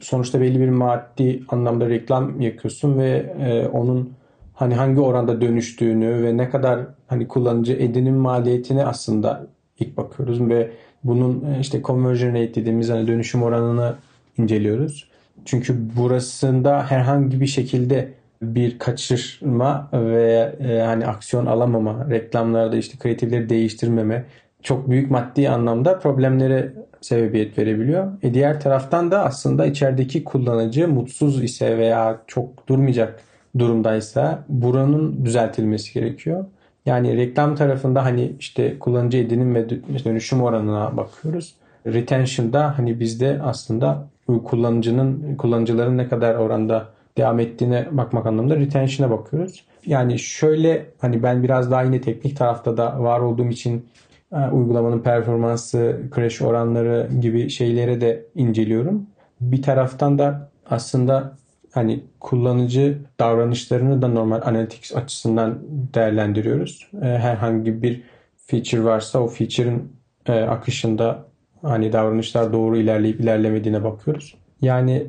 sonuçta belli bir maddi anlamda reklam yakıyorsun ve e, onun hani hangi oranda dönüştüğünü ve ne kadar hani kullanıcı edinim maliyetini aslında ilk bakıyoruz ve bunun e, işte conversion rate dediğimiz hani dönüşüm oranını inceliyoruz. Çünkü burasında herhangi bir şekilde bir kaçırma ve e, hani aksiyon alamama, reklamlarda işte kreatifleri değiştirmeme çok büyük maddi anlamda problemlere sebebiyet verebiliyor. E diğer taraftan da aslında içerideki kullanıcı mutsuz ise veya çok durmayacak durumdaysa buranın düzeltilmesi gerekiyor. Yani reklam tarafında hani işte kullanıcı edinim ve dönüşüm oranına bakıyoruz. Retention'da hani bizde aslında kullanıcının kullanıcıların ne kadar oranda devam ettiğine bakmak anlamında retention'a bakıyoruz. Yani şöyle hani ben biraz daha yine teknik tarafta da var olduğum için uygulamanın performansı, crash oranları gibi şeylere de inceliyorum. Bir taraftan da aslında hani kullanıcı davranışlarını da normal analytics açısından değerlendiriyoruz. E, herhangi bir feature varsa o feature'ın e, akışında hani davranışlar doğru ilerleyip ilerlemediğine bakıyoruz. Yani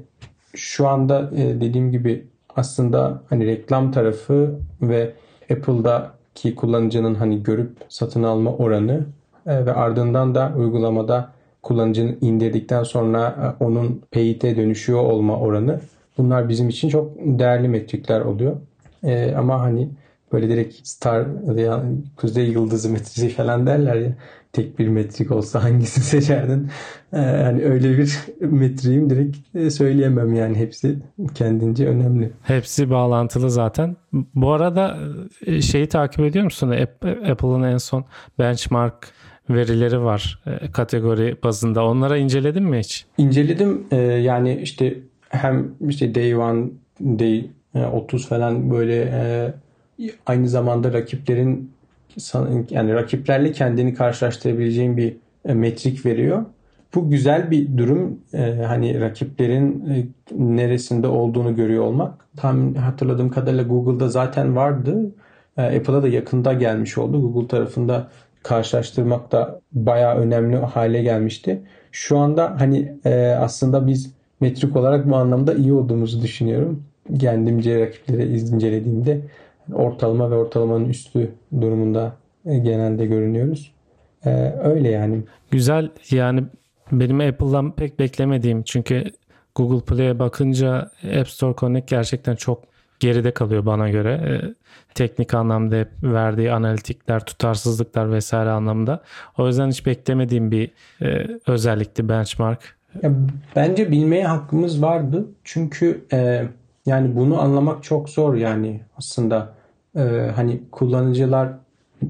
şu anda dediğim gibi aslında hani reklam tarafı ve Apple'da ki kullanıcının hani görüp satın alma oranı e, ve ardından da uygulamada kullanıcının indirdikten sonra e, onun paid'e dönüşüyor olma oranı bunlar bizim için çok değerli metrikler oluyor. E, ama hani böyle direkt star veya kuzey yıldızı metrisi falan derler ya tek bir metrik olsa hangisini seçerdin? Ee, hani öyle bir metriğim direkt e, söyleyemem yani hepsi kendince önemli. Hepsi bağlantılı zaten. Bu arada e, şeyi takip ediyor musun? Apple'ın en son benchmark verileri var e, kategori bazında. Onlara inceledin mi hiç? İnceledim. yani işte hem işte day one, day 30 falan böyle aynı zamanda rakiplerin yani rakiplerle kendini karşılaştırabileceğin bir e, metrik veriyor. Bu güzel bir durum. Ee, hani rakiplerin e, neresinde olduğunu görüyor olmak. Tam hatırladığım kadarıyla Google'da zaten vardı. Apple'a da yakında gelmiş oldu. Google tarafında karşılaştırmak da bayağı önemli hale gelmişti. Şu anda hani e, aslında biz metrik olarak bu anlamda iyi olduğumuzu düşünüyorum. Kendimce rakipleri incelediğimde ortalama ve ortalamanın üstü durumunda e, genelde görünüyoruz. Ee, öyle yani. Güzel yani Benim Apple'dan pek beklemediğim çünkü Google Play'e bakınca App Store Connect gerçekten çok geride kalıyor bana göre. E, teknik anlamda verdiği analitikler, tutarsızlıklar vesaire anlamda. O yüzden hiç beklemediğim bir e, özellikti benchmark. Ya, bence bilmeye hakkımız vardı. Çünkü e, yani bunu anlamak çok zor yani aslında. E, hani kullanıcılar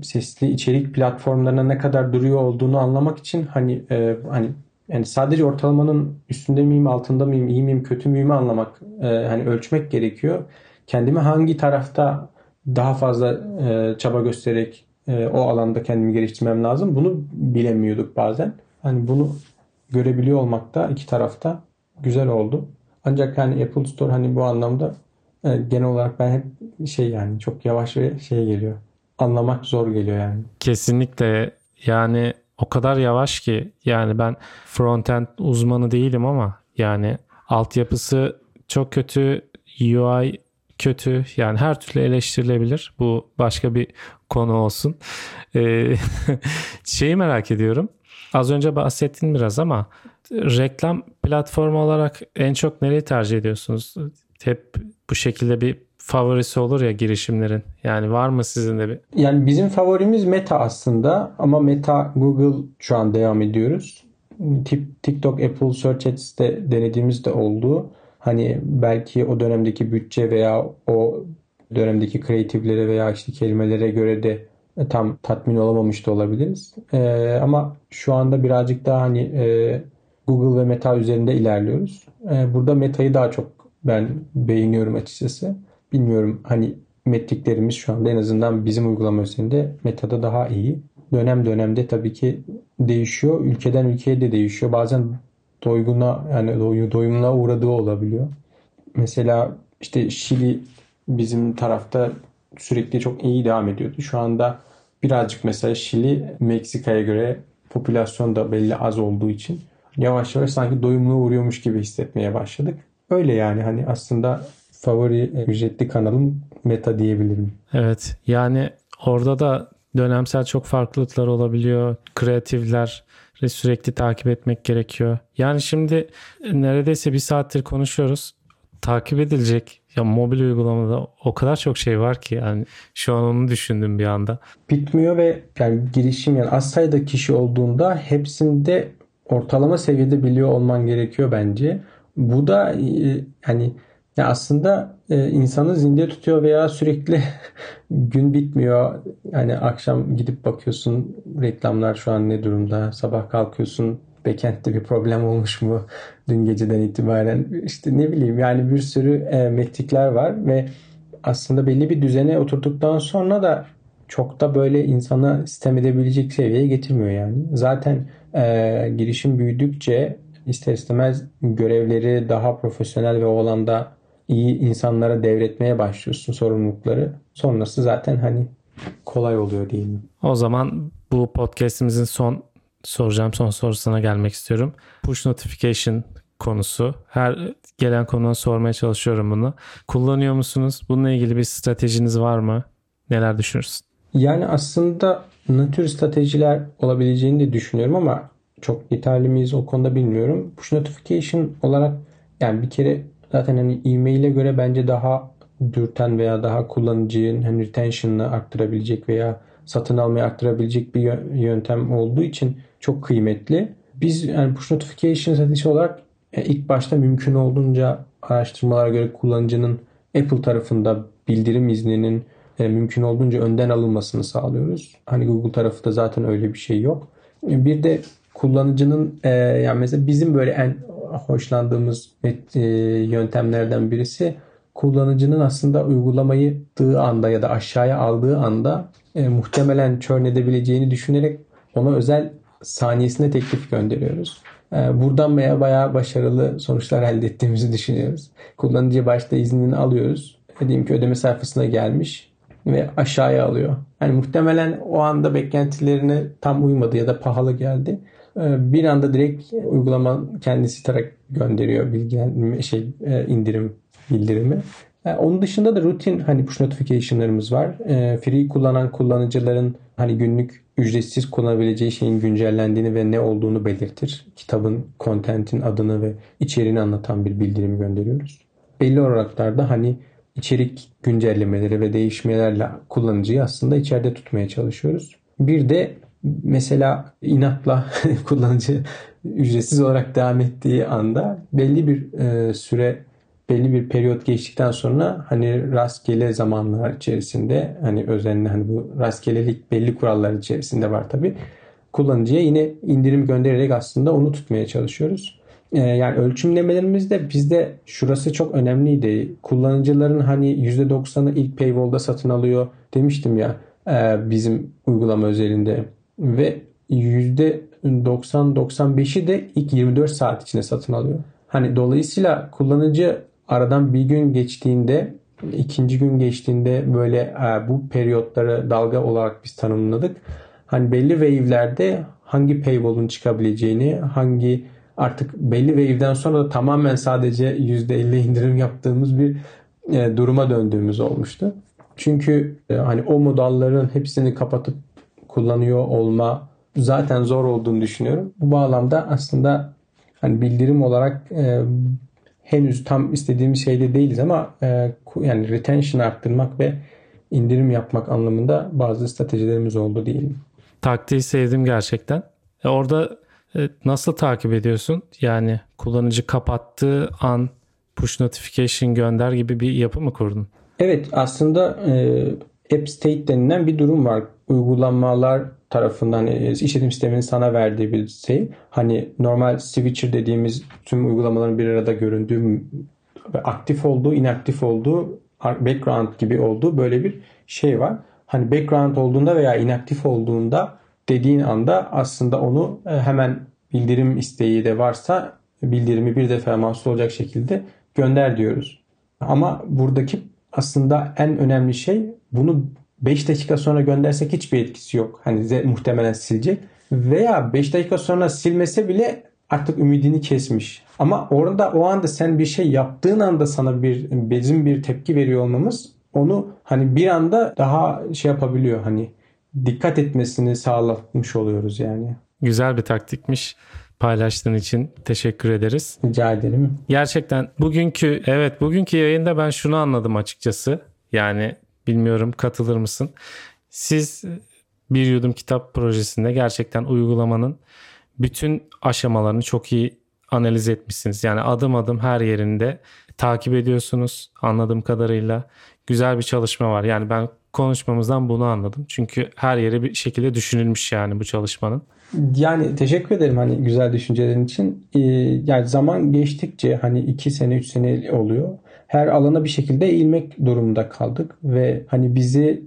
sesli içerik platformlarına ne kadar duruyor olduğunu anlamak için hani e, hani yani sadece ortalamanın üstünde miyim, altında mıyım, iyi miyim, kötü müyüm anlamak e, hani ölçmek gerekiyor. Kendimi hangi tarafta daha fazla e, çaba göstererek e, o alanda kendimi geliştirmem lazım. Bunu bilemiyorduk bazen. Hani bunu görebiliyor olmak da iki tarafta güzel oldu. Ancak hani Apple Store hani bu anlamda e, genel olarak ben hep şey yani çok yavaş ve şey geliyor. Anlamak zor geliyor yani. Kesinlikle yani o kadar yavaş ki yani ben frontend uzmanı değilim ama yani altyapısı çok kötü, UI kötü yani her türlü eleştirilebilir. Bu başka bir konu olsun. Ee, şeyi merak ediyorum. Az önce bahsettin biraz ama reklam platformu olarak en çok nereyi tercih ediyorsunuz? Hep bu şekilde bir favorisi olur ya girişimlerin. Yani var mı sizin de bir? Yani bizim favorimiz Meta aslında ama Meta Google şu an devam ediyoruz. TikTok, Apple Search Ads'te denediğimiz de oldu. Hani belki o dönemdeki bütçe veya o dönemdeki kreatiflere veya işte kelimelere göre de tam tatmin olamamış da olabiliriz. Ee, ama şu anda birazcık daha hani e, Google ve Meta üzerinde ilerliyoruz. Ee, burada Meta'yı daha çok ben beğeniyorum açıkçası. Bilmiyorum hani metriklerimiz şu anda en azından bizim uygulama üzerinde Meta'da daha iyi. Dönem dönemde tabii ki değişiyor. Ülkeden ülkeye de değişiyor. Bazen doyguna yani doyumuna uğradığı olabiliyor. Mesela işte Şili bizim tarafta sürekli çok iyi devam ediyordu. Şu anda birazcık mesela Şili Meksika'ya göre popülasyon da belli az olduğu için yavaş yavaş sanki doyumuna uğruyormuş gibi hissetmeye başladık. Öyle yani hani aslında favori ücretli kanalım Meta diyebilirim. Evet yani orada da dönemsel çok farklılıklar olabiliyor. Kreatifler sürekli takip etmek gerekiyor. Yani şimdi neredeyse bir saattir konuşuyoruz. Takip edilecek ya mobil uygulamada o kadar çok şey var ki yani şu an onu düşündüm bir anda. Bitmiyor ve yani girişim yani az sayıda kişi olduğunda hepsinde ortalama seviyede biliyor olman gerekiyor bence. Bu da yani ya aslında e, insanı zinde tutuyor veya sürekli gün bitmiyor. Yani akşam gidip bakıyorsun reklamlar şu an ne durumda. Sabah kalkıyorsun backend'de bir problem olmuş mu dün geceden itibaren. işte ne bileyim yani bir sürü e, metrikler var ve aslında belli bir düzene oturduktan sonra da çok da böyle insana sistem edebilecek seviyeye getirmiyor yani. Zaten e, girişim büyüdükçe ister istemez görevleri daha profesyonel ve o alanda iyi insanlara devretmeye başlıyorsun sorumlulukları. Sonrası zaten hani kolay oluyor değil mi? O zaman bu podcast'imizin son soracağım son sorusuna gelmek istiyorum. Push notification konusu. Her gelen konuya sormaya çalışıyorum bunu. Kullanıyor musunuz? Bununla ilgili bir stratejiniz var mı? Neler düşünürsün? Yani aslında ne tür stratejiler olabileceğini de düşünüyorum ama çok detaylı mıyız o konuda bilmiyorum. Push notification olarak yani bir kere zaten hani e-mail'e göre bence daha dürten veya daha kullanıcının hani retention'ını arttırabilecek veya satın almayı arttırabilecek bir yöntem olduğu için çok kıymetli. Biz yani push notification stratejisi olarak e, ilk başta mümkün olduğunca araştırmalara göre kullanıcının Apple tarafında bildirim izninin mümkün olduğunca önden alınmasını sağlıyoruz. Hani Google tarafı da zaten öyle bir şey yok. E, bir de kullanıcının yani mesela bizim böyle en hoşlandığımız yöntemlerden birisi kullanıcının aslında uygulamayı tığı anda ya da aşağıya aldığı anda e, muhtemelen churn edebileceğini düşünerek ona özel saniyesinde teklif gönderiyoruz. E, buradan veya bayağı başarılı sonuçlar elde ettiğimizi düşünüyoruz. Kullanıcı başta iznini alıyoruz. Diyelim ki ödeme sayfasına gelmiş ve aşağıya alıyor. Yani muhtemelen o anda beklentilerine tam uymadı ya da pahalı geldi. E, bir anda direkt uygulama kendisi tarak gönderiyor bilgi şey e, indirim bildirimi. Yani onun dışında da rutin hani push notification'larımız var. E, free kullanan kullanıcıların hani günlük ücretsiz kullanabileceği şeyin güncellendiğini ve ne olduğunu belirtir. Kitabın, kontentin adını ve içeriğini anlatan bir bildirim gönderiyoruz. Belli olaraklarda hani içerik güncellemeleri ve değişmelerle kullanıcıyı aslında içeride tutmaya çalışıyoruz. Bir de mesela inatla kullanıcı ücretsiz olarak devam ettiği anda belli bir e, süre belli bir periyot geçtikten sonra hani rastgele zamanlar içerisinde hani özenli hani bu rastgelelik belli kurallar içerisinde var tabi. Kullanıcıya yine indirim göndererek aslında onu tutmaya çalışıyoruz. Ee, yani ölçümlemelerimizde bizde şurası çok önemliydi. Kullanıcıların hani %90'ı ilk paywall'da satın alıyor demiştim ya e, bizim uygulama özelinde ve %90-95'i de ilk 24 saat içinde satın alıyor. Hani dolayısıyla kullanıcı aradan bir gün geçtiğinde ikinci gün geçtiğinde böyle e, bu periyotları dalga olarak biz tanımladık. Hani belli wave'lerde hangi paywall'un çıkabileceğini, hangi artık belli wave'den sonra da tamamen sadece %50 indirim yaptığımız bir e, duruma döndüğümüz olmuştu. Çünkü e, hani o modalların hepsini kapatıp kullanıyor olma zaten zor olduğunu düşünüyorum. Bu bağlamda aslında hani bildirim olarak e, henüz tam istediğimiz şeyde değiliz ama e, yani retention arttırmak ve indirim yapmak anlamında bazı stratejilerimiz oldu diyelim. Taktiği sevdim gerçekten. E orada nasıl takip ediyorsun? Yani kullanıcı kapattığı an push notification gönder gibi bir yapı mı kurdun? Evet aslında e, App State denilen bir durum var. Uygulamalar tarafından e, işletim sisteminin sana verdiği bir şey. Hani normal switcher dediğimiz tüm uygulamaların bir arada göründüğü aktif olduğu, inaktif olduğu, background gibi olduğu böyle bir şey var. Hani background olduğunda veya inaktif olduğunda dediğin anda aslında onu e, hemen bildirim isteği de varsa bildirimi bir defa mahsul olacak şekilde gönder diyoruz. Ama buradaki aslında en önemli şey bunu 5 dakika sonra göndersek hiçbir etkisi yok. Hani de muhtemelen silecek. Veya 5 dakika sonra silmese bile artık ümidini kesmiş. Ama orada o anda sen bir şey yaptığın anda sana bir bizim bir tepki veriyor olmamız onu hani bir anda daha şey yapabiliyor hani dikkat etmesini sağlatmış oluyoruz yani. Güzel bir taktikmiş. Paylaştığın için teşekkür ederiz. Rica ederim. Gerçekten bugünkü evet bugünkü yayında ben şunu anladım açıkçası. Yani Bilmiyorum katılır mısın? Siz bir yudum kitap projesinde gerçekten uygulamanın bütün aşamalarını çok iyi analiz etmişsiniz. Yani adım adım her yerinde takip ediyorsunuz anladığım kadarıyla. Güzel bir çalışma var. Yani ben konuşmamızdan bunu anladım. Çünkü her yere bir şekilde düşünülmüş yani bu çalışmanın. Yani teşekkür ederim hani güzel düşüncelerin için. Ee, yani zaman geçtikçe hani iki sene üç sene oluyor her alana bir şekilde eğilmek durumunda kaldık ve hani bizi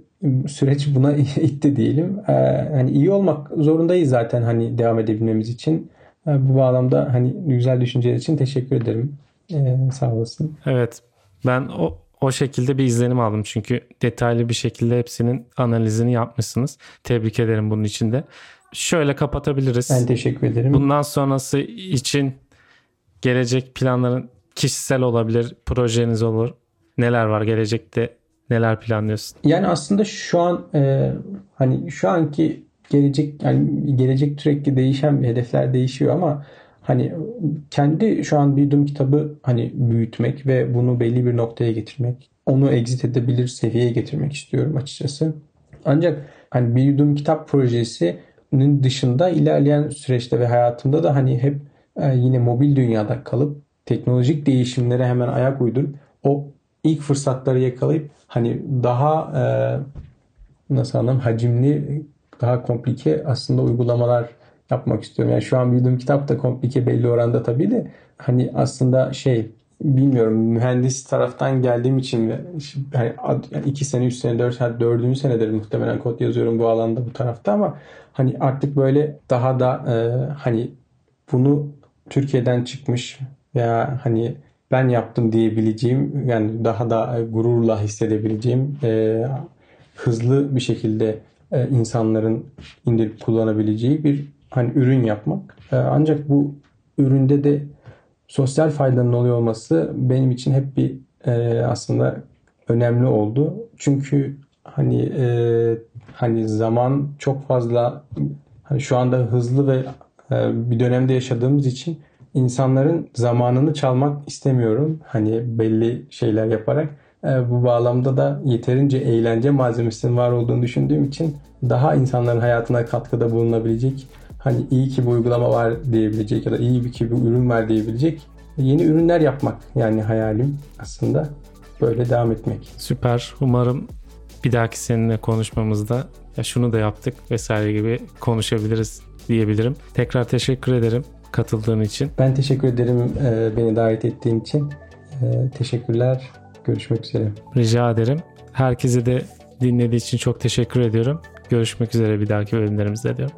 süreç buna itti diyelim. Ee, hani iyi olmak zorundayız zaten hani devam edebilmemiz için. Ee, bu bağlamda hani güzel düşünceler için teşekkür ederim. Ee, sağ olasın. Evet. Ben o o şekilde bir izlenim aldım çünkü detaylı bir şekilde hepsinin analizini yapmışsınız. Tebrik ederim bunun için de. Şöyle kapatabiliriz. Ben teşekkür ederim. Bundan sonrası için gelecek planların kişisel olabilir, projeniz olur. Neler var gelecekte? Neler planlıyorsun? Yani aslında şu an e, hani şu anki gelecek yani gelecek sürekli değişen hedefler değişiyor ama hani kendi şu an bildiğim kitabı hani büyütmek ve bunu belli bir noktaya getirmek, onu exit edebilir seviyeye getirmek istiyorum açıkçası. Ancak hani bildiğim kitap projesinin dışında ilerleyen süreçte ve hayatımda da hani hep e, yine mobil dünyada kalıp teknolojik değişimlere hemen ayak uydurup o ilk fırsatları yakalayıp hani daha e, nasıl anlam hacimli daha komplike aslında uygulamalar yapmak istiyorum. Yani şu an bildiğim kitap da komplike belli oranda tabii de hani aslında şey bilmiyorum mühendis taraftan geldiğim için yani iki sene, üç sene, dört sene, dördüncü senedir muhtemelen kod yazıyorum bu alanda bu tarafta ama hani artık böyle daha da e, hani bunu Türkiye'den çıkmış veya hani ben yaptım diyebileceğim yani daha da gururla hissedebileceğim e, hızlı bir şekilde e, insanların indirip kullanabileceği bir hani ürün yapmak. E, ancak bu üründe de sosyal faydanın oluyor olması benim için hep bir e, aslında önemli oldu. Çünkü hani e, hani zaman çok fazla hani şu anda hızlı ve e, bir dönemde yaşadığımız için insanların zamanını çalmak istemiyorum. Hani belli şeyler yaparak. Bu bağlamda da yeterince eğlence malzemesinin var olduğunu düşündüğüm için daha insanların hayatına katkıda bulunabilecek hani iyi ki bu uygulama var diyebilecek ya da iyi ki bu ürün var diyebilecek yeni ürünler yapmak yani hayalim aslında böyle devam etmek. Süper. Umarım bir dahaki seninle konuşmamızda ya şunu da yaptık vesaire gibi konuşabiliriz diyebilirim. Tekrar teşekkür ederim katıldığın için. Ben teşekkür ederim e, beni davet ettiğin için. E, teşekkürler. Görüşmek üzere. Rica ederim. Herkese de dinlediği için çok teşekkür ediyorum. Görüşmek üzere bir dahaki bölümlerimizde diyorum.